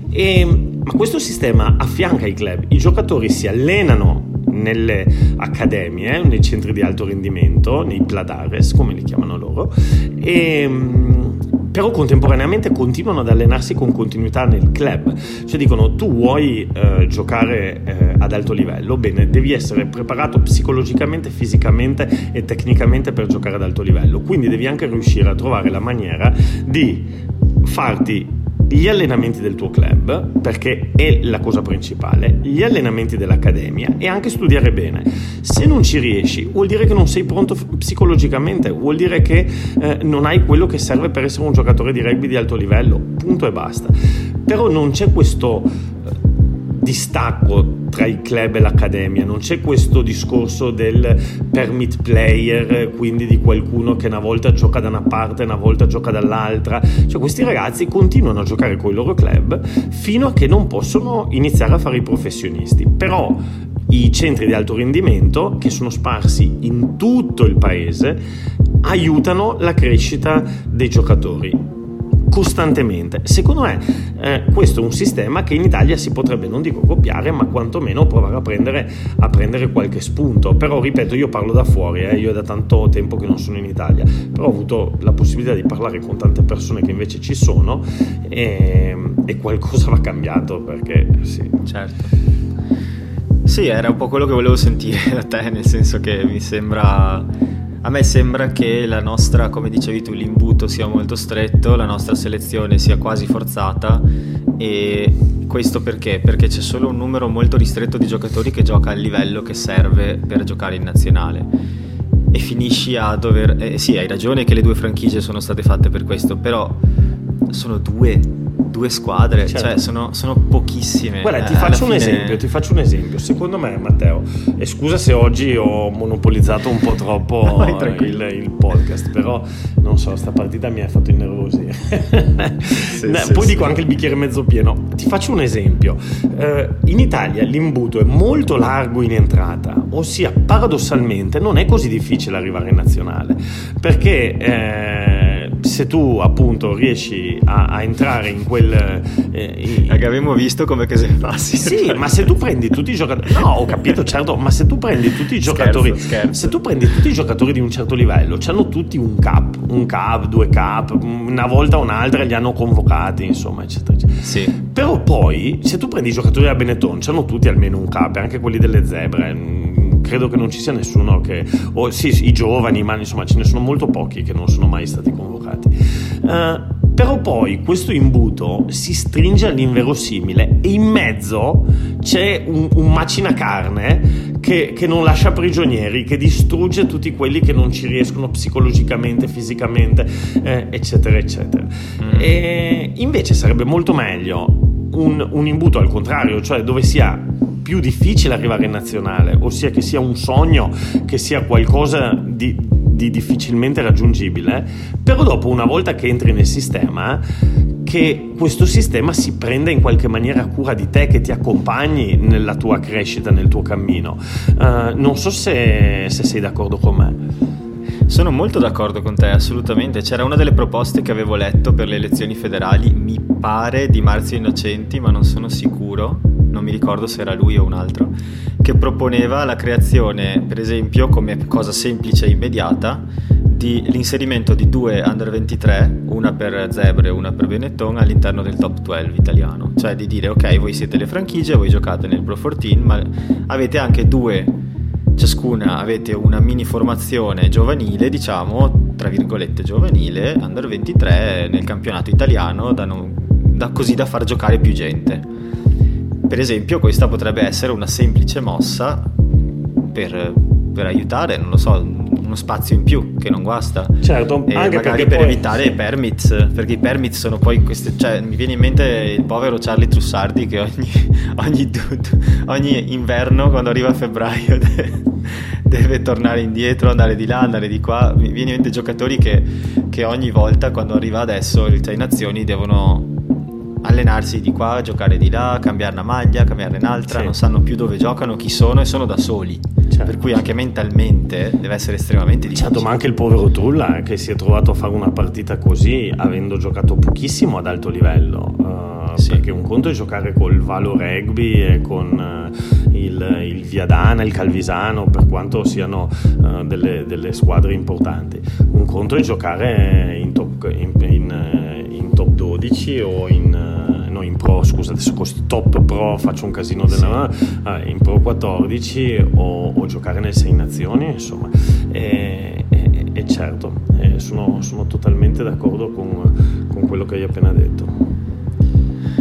E, ma questo sistema affianca i club. I giocatori si allenano nelle accademie, nei centri di alto rendimento, nei pladares, come li chiamano loro, e, però contemporaneamente continuano ad allenarsi con continuità nel club, cioè dicono tu vuoi eh, giocare eh, ad alto livello, bene, devi essere preparato psicologicamente, fisicamente e tecnicamente per giocare ad alto livello, quindi devi anche riuscire a trovare la maniera di farti gli allenamenti del tuo club, perché è la cosa principale, gli allenamenti dell'accademia e anche studiare bene. Se non ci riesci, vuol dire che non sei pronto psicologicamente, vuol dire che eh, non hai quello che serve per essere un giocatore di rugby di alto livello, punto e basta. Però non c'è questo distacco tra il club e l'accademia, non c'è questo discorso del permit player, quindi di qualcuno che una volta gioca da una parte una volta gioca dall'altra, cioè questi ragazzi continuano a giocare con i loro club fino a che non possono iniziare a fare i professionisti, però i centri di alto rendimento che sono sparsi in tutto il paese aiutano la crescita dei giocatori costantemente. Secondo me eh, questo è un sistema che in Italia si potrebbe, non dico copiare, ma quantomeno provare a prendere, a prendere qualche spunto. Però ripeto, io parlo da fuori, eh, io è da tanto tempo che non sono in Italia, però ho avuto la possibilità di parlare con tante persone che invece ci sono e, e qualcosa va cambiato perché sì. Certo. Sì, era un po' quello che volevo sentire da te, nel senso che mi sembra A me sembra che la nostra, come dicevi tu, l'imbuto sia molto stretto, la nostra selezione sia quasi forzata. E questo perché? Perché c'è solo un numero molto ristretto di giocatori che gioca al livello che serve per giocare in nazionale. E finisci a dover... Eh, sì, hai ragione che le due franchigie sono state fatte per questo, però sono due due squadre, certo. cioè sono, sono, pochissime. Guarda, ti eh, faccio un esempio, ti faccio un esempio. Secondo me, Matteo, e scusa se oggi ho monopolizzato un po' troppo no, il, il, podcast, però non so, sta partita mi ha fatto innervosire. sì, sì, poi sì. dico anche il bicchiere mezzo pieno. Ti faccio un esempio. Eh, in Italia l'imbuto è molto largo in entrata, ossia paradossalmente non è così difficile arrivare in nazionale, perché... Eh, se tu appunto riesci a, a entrare in quel... Eh, in... Abbiamo visto come che se passi. Sì, ma se tu prendi tutti i giocatori... No, ho capito, certo, ma se tu prendi tutti i giocatori... Scherzo, scherzo. Se tu prendi tutti i giocatori di un certo livello, hanno tutti un cap, un cap, due cap, una volta o un'altra li hanno convocati, insomma, eccetera, eccetera. Sì. Però poi, se tu prendi i giocatori da Benetton, hanno tutti almeno un cap, anche quelli delle zebre credo che non ci sia nessuno che, o sì, i giovani, ma insomma ce ne sono molto pochi che non sono mai stati convocati. Uh, però poi questo imbuto si stringe all'inverosimile e in mezzo c'è un, un macina carne che, che, non lascia prigionieri, che distrugge tutti quelli che non ci riescono psicologicamente, fisicamente, eh, eccetera, eccetera. Mm. E invece sarebbe molto meglio un, un imbuto al contrario, cioè dove sia più difficile arrivare in nazionale, ossia che sia un sogno, che sia qualcosa di, di difficilmente raggiungibile, però dopo una volta che entri nel sistema che questo sistema si prenda in qualche maniera cura di te, che ti accompagni nella tua crescita, nel tuo cammino. Uh, non so se, se sei d'accordo con me. Sono molto d'accordo con te, assolutamente. C'era una delle proposte che avevo letto per le elezioni federali, mi pare di Marzio Innocenti, ma non sono sicuro non mi ricordo se era lui o un altro, che proponeva la creazione, per esempio, come cosa semplice e immediata, di l'inserimento di due under 23, una per Zebre e una per Benetton, all'interno del top 12 italiano. Cioè di dire, ok, voi siete le franchigie, voi giocate nel Pro 14, ma avete anche due, ciascuna avete una mini formazione giovanile, diciamo, tra virgolette giovanile, under 23 nel campionato italiano, da, non, da così da far giocare più gente. Per esempio questa potrebbe essere una semplice mossa per, per aiutare, non lo so, uno spazio in più che non guasta. Certo, e anche magari per poi... evitare i permits, perché i permits sono poi queste, cioè mi viene in mente il povero Charlie Trussardi che ogni, ogni, ogni inverno quando arriva a febbraio deve, deve, tornare indietro, andare di là, andare di qua. Mi viene in mente giocatori che, che ogni volta quando arriva adesso il Sei Nazioni devono allenarsi di qua, giocare di là, cambiare una maglia, cambiare un'altra, sì. non sanno più dove giocano, chi sono e sono da soli. Certo. Per cui anche mentalmente deve essere estremamente difficile. Certo, ma anche il povero Trulla che si è trovato a fare una partita così, avendo giocato pochissimo ad alto livello. Uh, sì. Perché un conto è giocare col Valo Rugby e con uh, il, il, Viadana, il Calvisano, per quanto siano uh, delle, delle, squadre importanti. Un conto è giocare in top, in, in, in top 12 o in in Pro, scusa adesso con top Pro faccio un casino della sì. uh, in Pro 14 o, o, giocare nelle 6 nazioni, insomma. E, e, e certo, eh, sono, sono, totalmente d'accordo con, con quello che hai appena detto.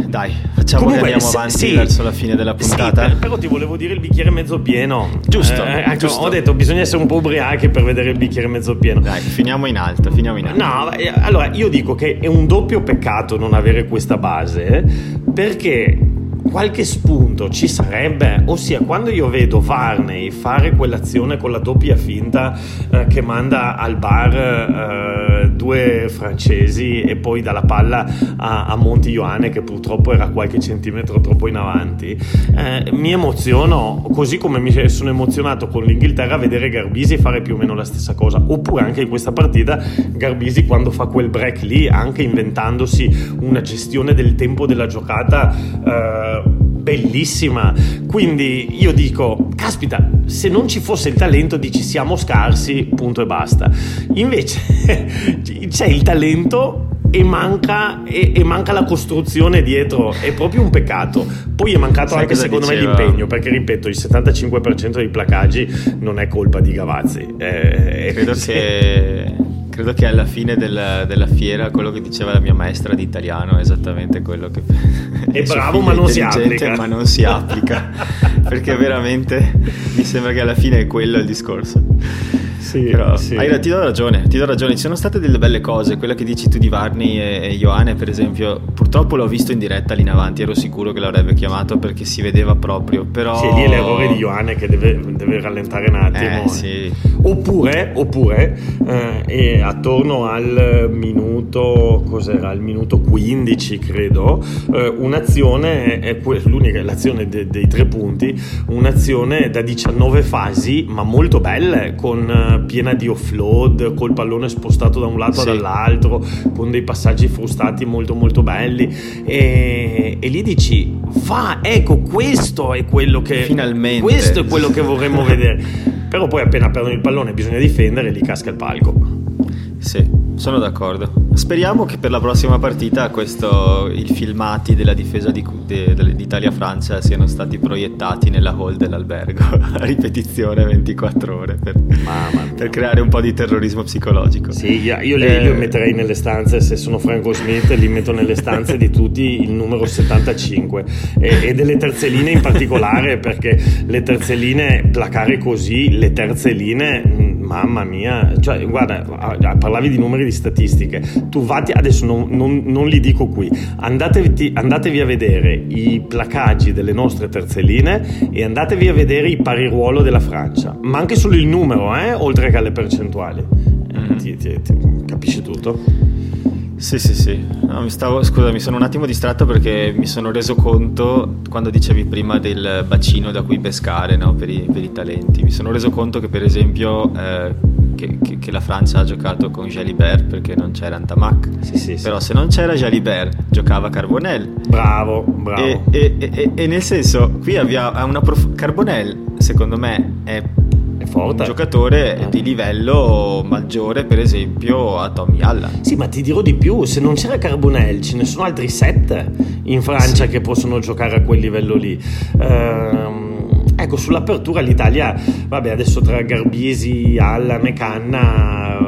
Dai, facciamo Comunque, che andiamo avanti sì, verso la fine della puntata. Sì, però ti volevo dire il bicchiere mezzo pieno. Giusto, eh, ecco, giusto. Ho detto bisogna essere un po' ubriachi per vedere il bicchiere mezzo pieno. Dai, finiamo in alto, finiamo in alto. No, allora io dico che è un doppio peccato non avere questa base perché qualche spunto ci sarebbe, ossia quando io vedo Varney fare quell'azione con la doppia finta eh, che manda al bar eh, due francesi e poi dalla palla a, a Monti Ioane che purtroppo era qualche centimetro troppo in avanti, eh, mi emoziono così come mi sono emozionato con l'Inghilterra a vedere Garbisi fare più o meno la stessa cosa, oppure anche in questa partita Garbisi quando fa quel break lì, anche inventandosi una gestione del tempo della giocata eh, bellissima. Quindi io dico, caspita, se non ci fosse il talento dici siamo scarsi, punto e basta. Invece c'è il talento e manca, e, e manca, la costruzione dietro, è proprio un peccato. Poi è mancato Sai anche secondo diceva? me l'impegno, perché ripeto, il 75% dei placaggi non è colpa di Gavazzi. Eh, credo, che, credo, che, alla fine del, della fiera quello che diceva la mia maestra di italiano è esattamente quello che... È bravo ma non si applica. Ma non si applica, perché veramente mi sembra che alla fine è quello il discorso. Sì, Però, sì. Hai, ti do ragione, ti do ragione. Ci sono state delle belle cose. Quella che dici tu di Varney e, e Ioane, per esempio, purtroppo l'ho visto in diretta lì in avanti. Ero sicuro che l'avrebbe chiamato perché si vedeva proprio. Però... Sì, lì è l'errore di Ioane che deve, deve, rallentare un attimo. Eh, sì. Oppure, oppure eh, attorno al minuto, cos'era? Al minuto 15, credo, eh, un'azione, è l'unica, l'azione de, dei tre punti, un'azione da 19 fasi, ma molto belle, con piena di offload, col pallone spostato da un lato sì. all'altro, con dei passaggi frustati molto molto belli e, e lì dici va, ecco questo è quello che finalmente questo è quello che vorremmo vedere. Però poi appena perdono il pallone bisogna difendere e lì casca il palco. Sì. Sono d'accordo. Speriamo che per la prossima partita questo, i filmati della difesa di, de, d'Italia-Francia siano stati proiettati nella hall dell'albergo a ripetizione 24 ore per, per, creare un po' di terrorismo psicologico. Sì, io li, eh, li metterei nelle stanze, se sono Franco Smith li metto nelle stanze di tutti il numero 75 e, e delle terzelline in particolare perché le terzelline, placare così, le terzelline mamma mia, cioè, guarda, parlavi di numeri di statistiche, tu vatti, adesso non, non, non li dico qui, andatevi, andatevi, a vedere i placaggi delle nostre terzelline e andatevi a vedere i pari ruolo della Francia, ma anche solo il numero, eh, oltre che alle percentuali. Mm-hmm. Ti, ti, ti, capisci tutto? Sì, sì, sì. No, mi stavo, scusa, mi sono un attimo distratto perché mi sono reso conto, quando dicevi prima del bacino da cui pescare no, per, i, per, i, talenti, mi sono reso conto che per esempio eh, che, che, che, la Francia ha giocato con Jalibert perché non c'era Antamac. Sì, sì, Però se non c'era Jalibert giocava Carbonell. Bravo, bravo. E, e, e, e nel senso, qui abbiamo una prof... Carbonell, secondo me, è Forte. un giocatore di livello maggiore, per esempio, a Tommy Allen. Sì, ma ti dirò di più: se non c'era Carbonell, ce ne sono altri sette in Francia sì. che possono giocare a quel livello lì. Ehm, ecco, sull'apertura l'Italia, vabbè, adesso tra Garbiesi, Allan e Canna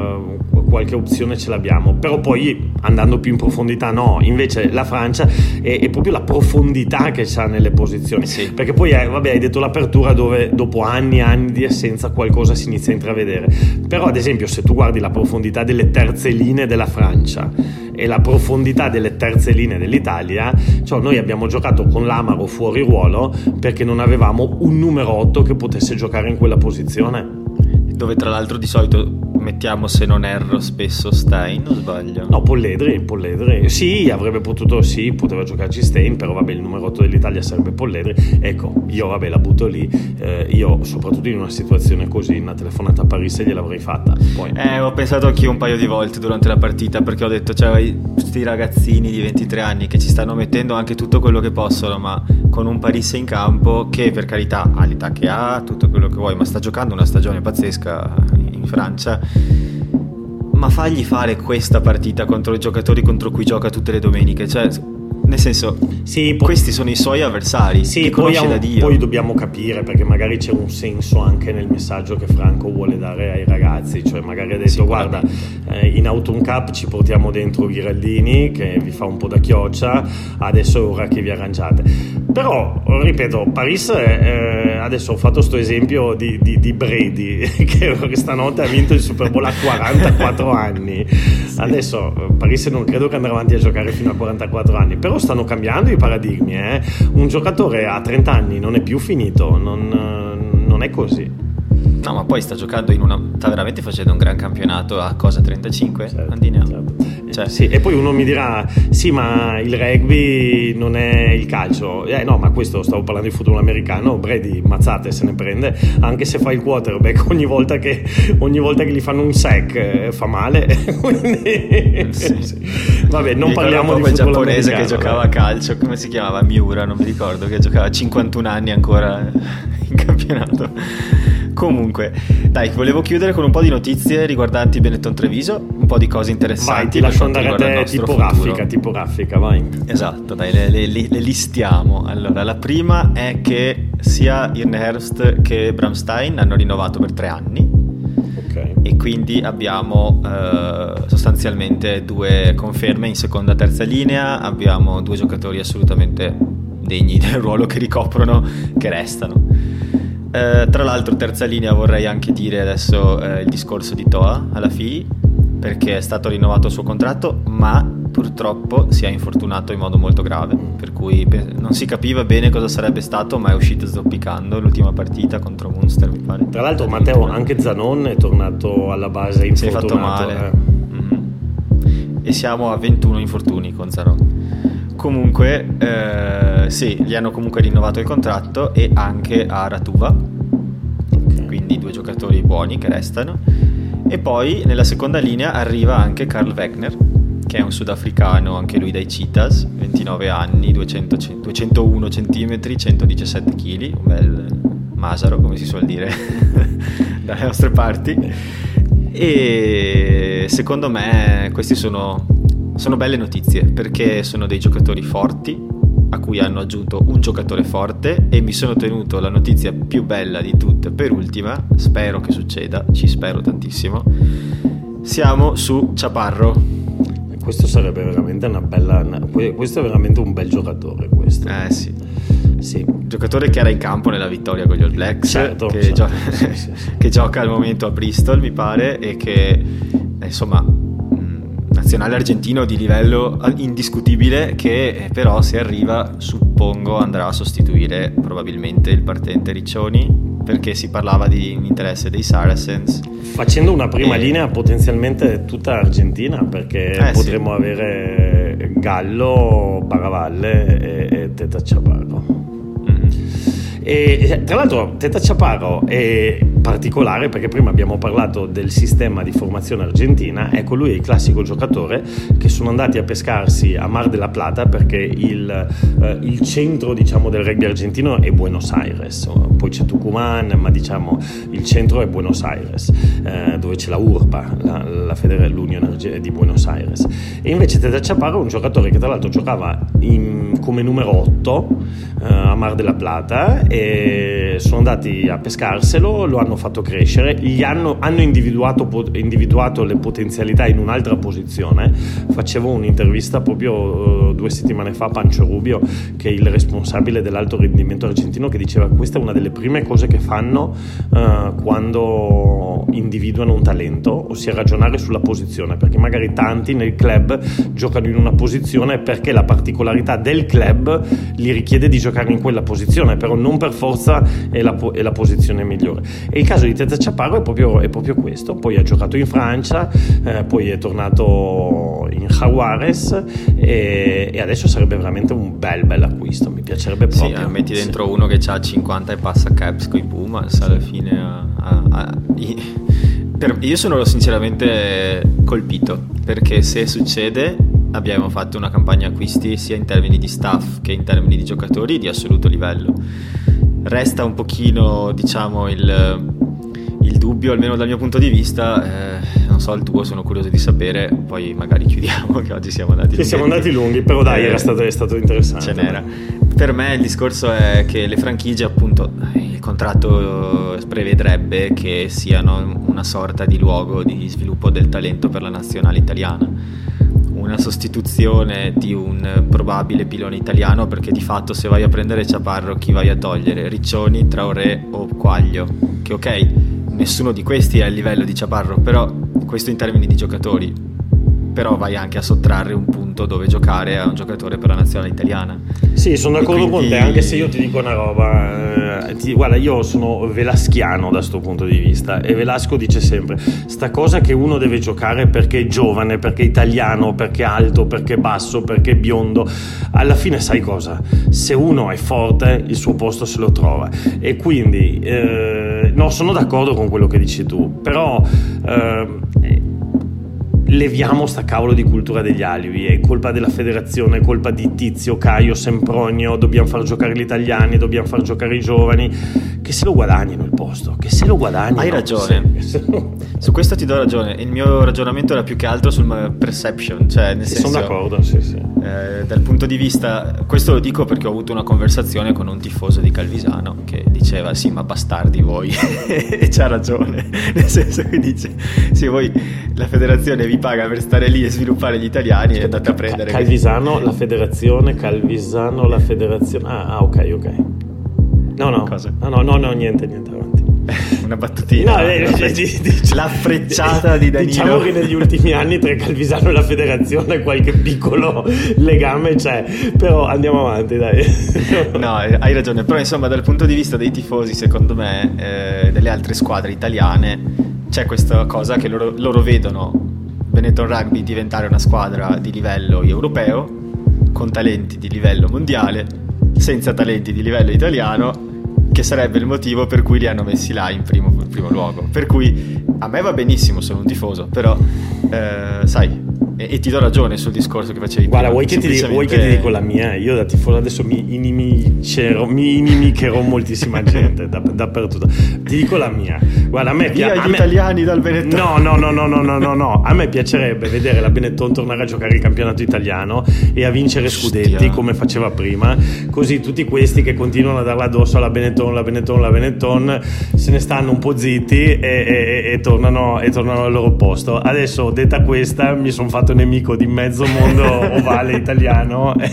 qualche opzione ce l'abbiamo, però poi andando più in profondità no, invece la Francia è, è proprio la profondità che ha nelle posizioni, sì. perché poi eh, vabbè, hai detto l'apertura dove dopo anni e anni di assenza qualcosa si inizia a intravedere, però ad esempio se tu guardi la profondità delle terze linee della Francia e la profondità delle terze linee dell'Italia, cioè noi abbiamo giocato con l'Amaro fuori ruolo perché non avevamo un numero 8 che potesse giocare in quella posizione. Dove tra l'altro di solito mettiamo se non erro spesso Stein o sbaglio? No, Polledri, Polledri. Sì, avrebbe potuto, sì, poteva giocarci Stein, però vabbè il numero 8 dell'Italia sarebbe Polledri. Ecco, io vabbè la butto lì, eh, io soprattutto in una situazione così, una telefonata a Parisse gliel'avrei fatta. Poi... Eh, ho pensato anch'io un paio di volte durante la partita perché ho detto, cioè, questi ragazzini di 23 anni che ci stanno mettendo anche tutto quello che possono, ma con un Parisse in campo che per carità ha l'età che ha, tutto quello che vuoi, ma sta giocando una stagione pazzesca in Francia. Ma fagli fare questa partita contro i giocatori contro cui gioca tutte le domeniche, cioè nel senso, sì, po- questi sono i suoi avversari. Sì, poi, un, poi, dobbiamo capire perché magari c'è un senso anche nel messaggio che Franco vuole dare ai ragazzi. Cioè, magari ha detto: Guarda, eh, in Autumn Cup ci portiamo dentro Ghiraldini che vi fa un po' da chioccia. Adesso è ora che vi arrangiate. Però, ripeto, Paris eh, adesso ho fatto questo esempio di, di, di, Brady che stanotte ha vinto il Super Bowl a 44 anni. Adesso eh, Paris non credo che andrà avanti a giocare fino a 44 anni, però stanno cambiando i paradigmi. Eh? Un giocatore a 30 anni non è più finito, non, non è così. No, ma poi sta giocando in una. sta veramente facendo un gran campionato a cosa 35? Certo, Andino. Certo. Cioè, sì, e poi uno mi dirà: sì, ma il rugby non è il calcio. Eh no, ma questo stavo parlando di football americano. Brady mazzate se ne prende, anche se fa il quarterback ogni volta che, ogni volta che gli fanno un sack eh, fa male. Quindi, sì. sì. Vabbè, non mi parliamo di football giapponese che giocava a calcio, come si chiamava? Miura, non mi ricordo, che giocava a 51 anni ancora in campionato Comunque, dai, volevo chiudere con un po' di notizie riguardanti Benetton Treviso, un po' di cose interessanti. Vai, ti lascio andare a te tipografica, tipografica, vai. Esatto, dai, le, le, le, listiamo. Allora, la prima è che sia Irnhurst che Bramstein hanno rinnovato per tre anni. Okay. E quindi abbiamo eh, sostanzialmente due conferme in seconda e terza linea, abbiamo due giocatori assolutamente degni del ruolo che ricoprono, che restano. Eh, tra l'altro, terza linea vorrei anche dire adesso eh, il discorso di Toa alla FI, perché è stato rinnovato il suo contratto, ma purtroppo si è infortunato in modo molto grave, per cui non si capiva bene cosa sarebbe stato, ma è uscito zoppicando l'ultima partita contro Munster, mi pare. Tra l'altro, Matteo, anche Zanon è tornato alla base infortunato. Si è fatto male. Eh. Mm-hmm. E siamo a 21 infortuni con Zanon. Comunque, eh, sì, gli hanno comunque rinnovato il contratto e anche a Ratuva, quindi due giocatori buoni che restano. E poi nella seconda linea arriva anche Karl Wegner, che è un sudafricano, anche lui dai Citas, 29 anni, 200, 201 cm, 117 kg, un bel masaro come si suol dire dalle nostre parti. E secondo me questi sono sono belle notizie perché sono dei giocatori forti a cui hanno aggiunto un giocatore forte e mi sono tenuto la notizia più bella di tutte per ultima, spero che succeda, ci spero tantissimo. Siamo su Ciaparro. Questo sarebbe veramente una bella questo è veramente un bel giocatore questo. Eh sì. Sì, giocatore che era in campo nella vittoria con gli All Blacks, certo, che, certo. Gio- sì, sì, sì. che gioca al momento a Bristol, mi pare, e che insomma nazionale argentino di livello indiscutibile che eh, però se arriva suppongo andrà a sostituire probabilmente il partente Riccioni perché si parlava di un interesse dei Saracens facendo una prima e... linea potenzialmente tutta argentina perché eh, potremmo sì. avere Gallo, Baravalle e, e Teta Chaparro mm-hmm. e tra l'altro Teta Chaparro è particolare perché prima abbiamo parlato del sistema di formazione argentina, ecco lui è il classico giocatore che sono andati a pescarsi a Mar della Plata perché il, eh, il centro diciamo, del rugby argentino è Buenos Aires, poi c'è Tucumán, ma diciamo il centro è Buenos Aires, eh, dove c'è la URPA, la, la Federal Union di Buenos Aires. E invece Teta Chaparro è un giocatore che tra l'altro giocava in, come numero 8 eh, a Mar della Plata e sono andati a pescarselo, lo hanno hanno fatto crescere, gli hanno, hanno individuato, individuato, le potenzialità in un'altra posizione. Facevo un'intervista proprio uh, due settimane fa a Pancio Rubio, che è il responsabile dell'alto rendimento argentino, che diceva questa è una delle prime cose che fanno uh, quando individuano un talento, ossia ragionare sulla posizione, perché magari tanti nel club giocano in una posizione perché la particolarità del club li richiede di giocare in quella posizione, però non per forza è la, è la posizione migliore. E il caso di Teta Chaparro è proprio, è proprio questo, poi ha giocato in Francia, eh, poi è tornato in Jaguares e, e, adesso sarebbe veramente un bel bel acquisto, mi piacerebbe proprio. Sì, metti dentro sì. uno che ha 50 e passa caps con i Pumas alla fine a, a, a, per, io sono sinceramente colpito perché se succede abbiamo fatto una campagna acquisti sia in termini di staff che in termini di giocatori di assoluto livello resta un pochino, diciamo, il, il dubbio, almeno dal mio punto di vista. Eh, non so il tuo, sono curioso di sapere. Poi magari chiudiamo, che oggi siamo andati lunghi. siamo andati lunghi, però dai, eh, era stato, è stato interessante. Ce n'era. Per me il discorso è che le franchigie, appunto, il contratto prevedrebbe che siano una sorta di luogo di sviluppo del talento per la nazionale italiana una sostituzione di un probabile pilone italiano perché di fatto se vai a prendere Ciaparro chi vai a togliere? Riccioni, Traoré o Quaglio che ok nessuno di questi è a livello di Ciaparro però questo in termini di giocatori però vai anche a sottrarre un punto dove giocare a un giocatore per la nazionale italiana. Sì, sono d'accordo quindi... con te, anche se io ti dico una roba, eh, ti, guarda, io sono velaschiano da questo punto di vista e Velasco dice sempre, sta cosa che uno deve giocare perché è giovane, perché è italiano, perché è alto, perché è basso, perché è biondo, alla fine sai cosa? Se uno è forte il suo posto se lo trova e quindi, eh, no, sono d'accordo con quello che dici tu, però... Eh, leviamo sta cavolo di cultura degli alibi, è colpa della federazione, è colpa di Tizio, Caio, Sempronio, dobbiamo far giocare gli italiani, dobbiamo far giocare i giovani, che se lo guadagnino il posto, che se lo guadagnino. Hai ragione, su questo ti do ragione, il mio ragionamento era più che altro sul perception, cioè nel senso... Sono d'accordo, sì, sì. Eh, dal punto di vista, questo lo dico perché ho avuto una conversazione con un tifoso di Calvisano che diceva sì ma bastardi voi, e c'ha ragione, nel senso che dice sì voi la federazione vi paga per stare lì e sviluppare gli italiani e andate a prendere... Calvisano, la federazione, Calvisano, la federazione... Ah, ah ok, ok. No, no, Cosa? no, no, no, no, niente, niente, avanti. Una battutina. No, eh, fre- dic- la frecciata di Danilo. Diciamo che negli ultimi anni tra Calvisano e la federazione qualche piccolo legame c'è, però andiamo avanti, dai. no, hai ragione, però insomma dal punto di vista dei tifosi, secondo me, eh, delle altre squadre italiane c'è questa cosa che loro, loro vedono Benetton Rugby diventare una squadra di livello europeo, con talenti di livello mondiale, senza talenti di livello italiano, che sarebbe il motivo per cui li hanno messi là in primo, in primo luogo. Per cui a me va benissimo, sono un tifoso, però eh, sai, e, e, ti do ragione sul discorso che facevi Guarda, vuoi che, ti, vuoi che ti dico la mia? Io da tifoso adesso mi, inimicherò, mi inimicherò moltissima gente da, dappertutto. Ti dico la mia. Guarda, a me piace. gli italiani dal Benetton. No, no, no, no, no, no, no, no. A me piacerebbe vedere la Benetton tornare a giocare il campionato italiano e a vincere scudetti come faceva prima. Così tutti questi che continuano a darla addosso alla Benetton, la Benetton, la Benetton, se ne stanno un po' zitti e, e, e, tornano, e tornano al loro posto. Adesso, detta questa, mi sono fatto nemico di mezzo mondo ovale italiano.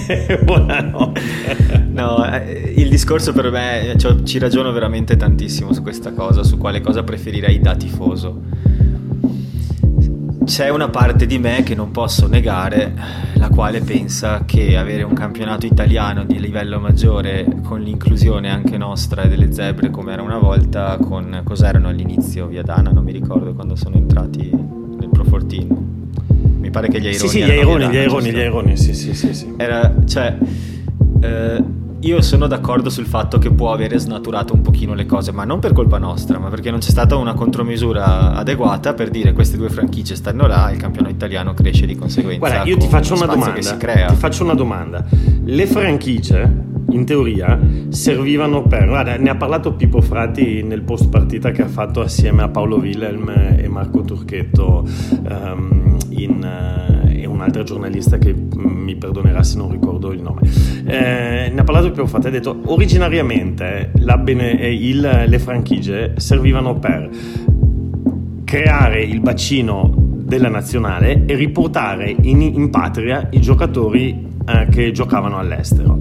No, eh, il discorso per me, cioè, ci ragiono veramente tantissimo su questa cosa, su quale cosa preferirei da tifoso. C'è una parte di me che non posso negare, la quale pensa che avere un campionato italiano di livello maggiore con l'inclusione anche nostra e delle zebre come era una volta, con cos'erano all'inizio Viadana, non mi ricordo quando sono entrati nel Pro 14 mi pare che gli aironi. Sì, sì, gli aironi, gli aironi, gli aironi, sì, sì, sì. sì. Era, cioè, eh, io sono d'accordo sul fatto che può avere snaturato un pochino le cose, ma non per colpa nostra, ma perché non c'è stata una contromisura adeguata per dire queste due franchigie stanno là il campionato italiano cresce di conseguenza. Guarda, io ti faccio una domanda. Ti faccio una domanda. Le franchigie in teoria servivano per guarda, ne ha parlato Pippo Frati nel post partita che ha fatto assieme a Paolo Wilhelm e Marco Turchetto um, in, uh, e un'altra giornalista che mi perdonerà se non ricordo il nome eh, ne ha parlato Pippo Frati ha detto originariamente bene, eh, il, le franchigie servivano per creare il bacino della nazionale e riportare in, in patria i giocatori eh, che giocavano all'estero.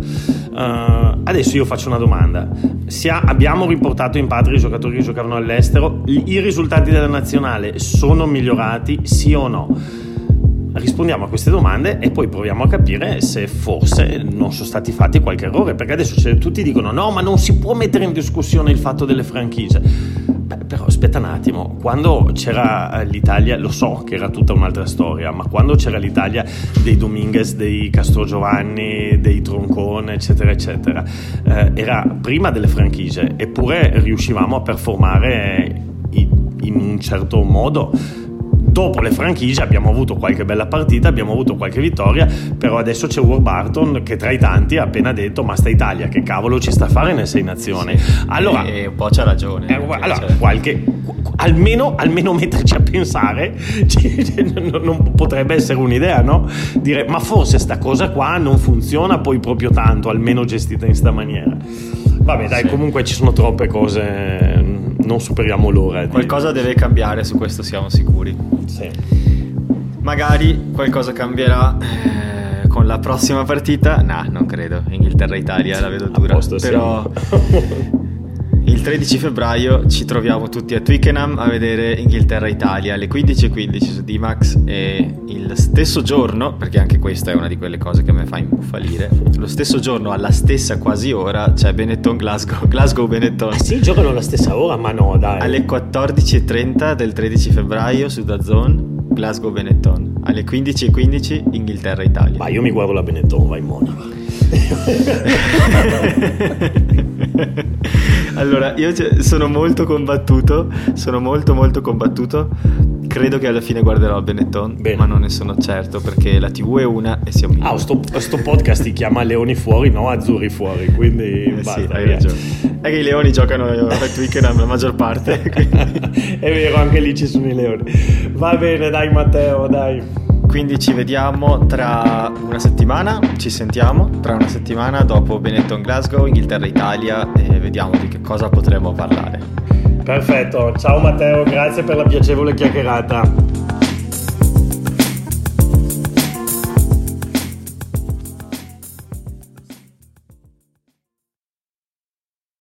Uh, adesso io faccio una domanda. Ha, abbiamo riportato in patria i giocatori che giocavano all'estero, i risultati della nazionale sono migliorati, sì o no? Rispondiamo a queste domande e poi proviamo a capire se forse non sono stati fatti qualche errore, perché adesso tutti dicono no, ma non si può mettere in discussione il fatto delle franchigie. Beh, però aspetta un attimo, quando c'era eh, l'Italia, lo so che era tutta un'altra storia, ma quando c'era l'Italia dei Dominguez, dei Castro Giovanni, dei Troncone, eccetera, eccetera, eh, era prima delle franchigie, eppure riuscivamo a performare in un certo modo dopo le franchigie abbiamo avuto qualche bella partita, abbiamo avuto qualche vittoria, però adesso c'è Warburton che tra i tanti ha appena detto ma sta Italia che cavolo ci sta a fare nelle sei nazioni. Sì, allora, e un po' c'ha ragione. Eh, allora, cioè. qualche, almeno, almeno metterci a pensare non potrebbe essere un'idea, no? Dire ma forse sta cosa qua non funziona poi proprio tanto, almeno gestita in sta maniera. Vabbè, dai, sì. comunque ci sono troppe cose, non superiamo l'ora. Qualcosa deve cambiare, su questo siamo sicuri. Sì. Magari qualcosa cambierà eh, con la prossima partita. No, non credo. Inghilterra-Italia la vedo dura. Però 13 febbraio ci troviamo tutti a Twickenham a vedere Inghilterra-Italia alle 15.15 su D-Max e il stesso giorno, perché anche questa è una di quelle cose che mi fa imbufalire, lo stesso giorno alla stessa quasi ora c'è Benetton-Glasgow, Glasgow-Benetton. Ah sì, giocano alla stessa ora? Ma no, dai. Alle 14.30 del 13 febbraio su DAZN Glasgow Benetton alle 15.15 Inghilterra Italia ma io mi guardo la Benetton vai in Monaco allora, io sono molto combattuto, sono molto molto combattuto. Credo che alla fine guarderò Benetton, Bene. ma non ne sono certo perché la TV è una e siamo Ah, sto, sto podcast si chiama Leoni fuori, no Azzurri fuori, quindi eh basta, sì, hai ragione. È che i leoni giocano a Twickenham la maggior parte. è vero, anche lì ci sono i leoni. Va bene, dai Matteo, dai. Quindi ci vediamo tra una settimana, ci sentiamo tra una settimana dopo Benetton Glasgow, Inghilterra Italia e vediamo di che cosa potremo parlare. Perfetto, ciao Matteo, grazie per la piacevole chiacchierata.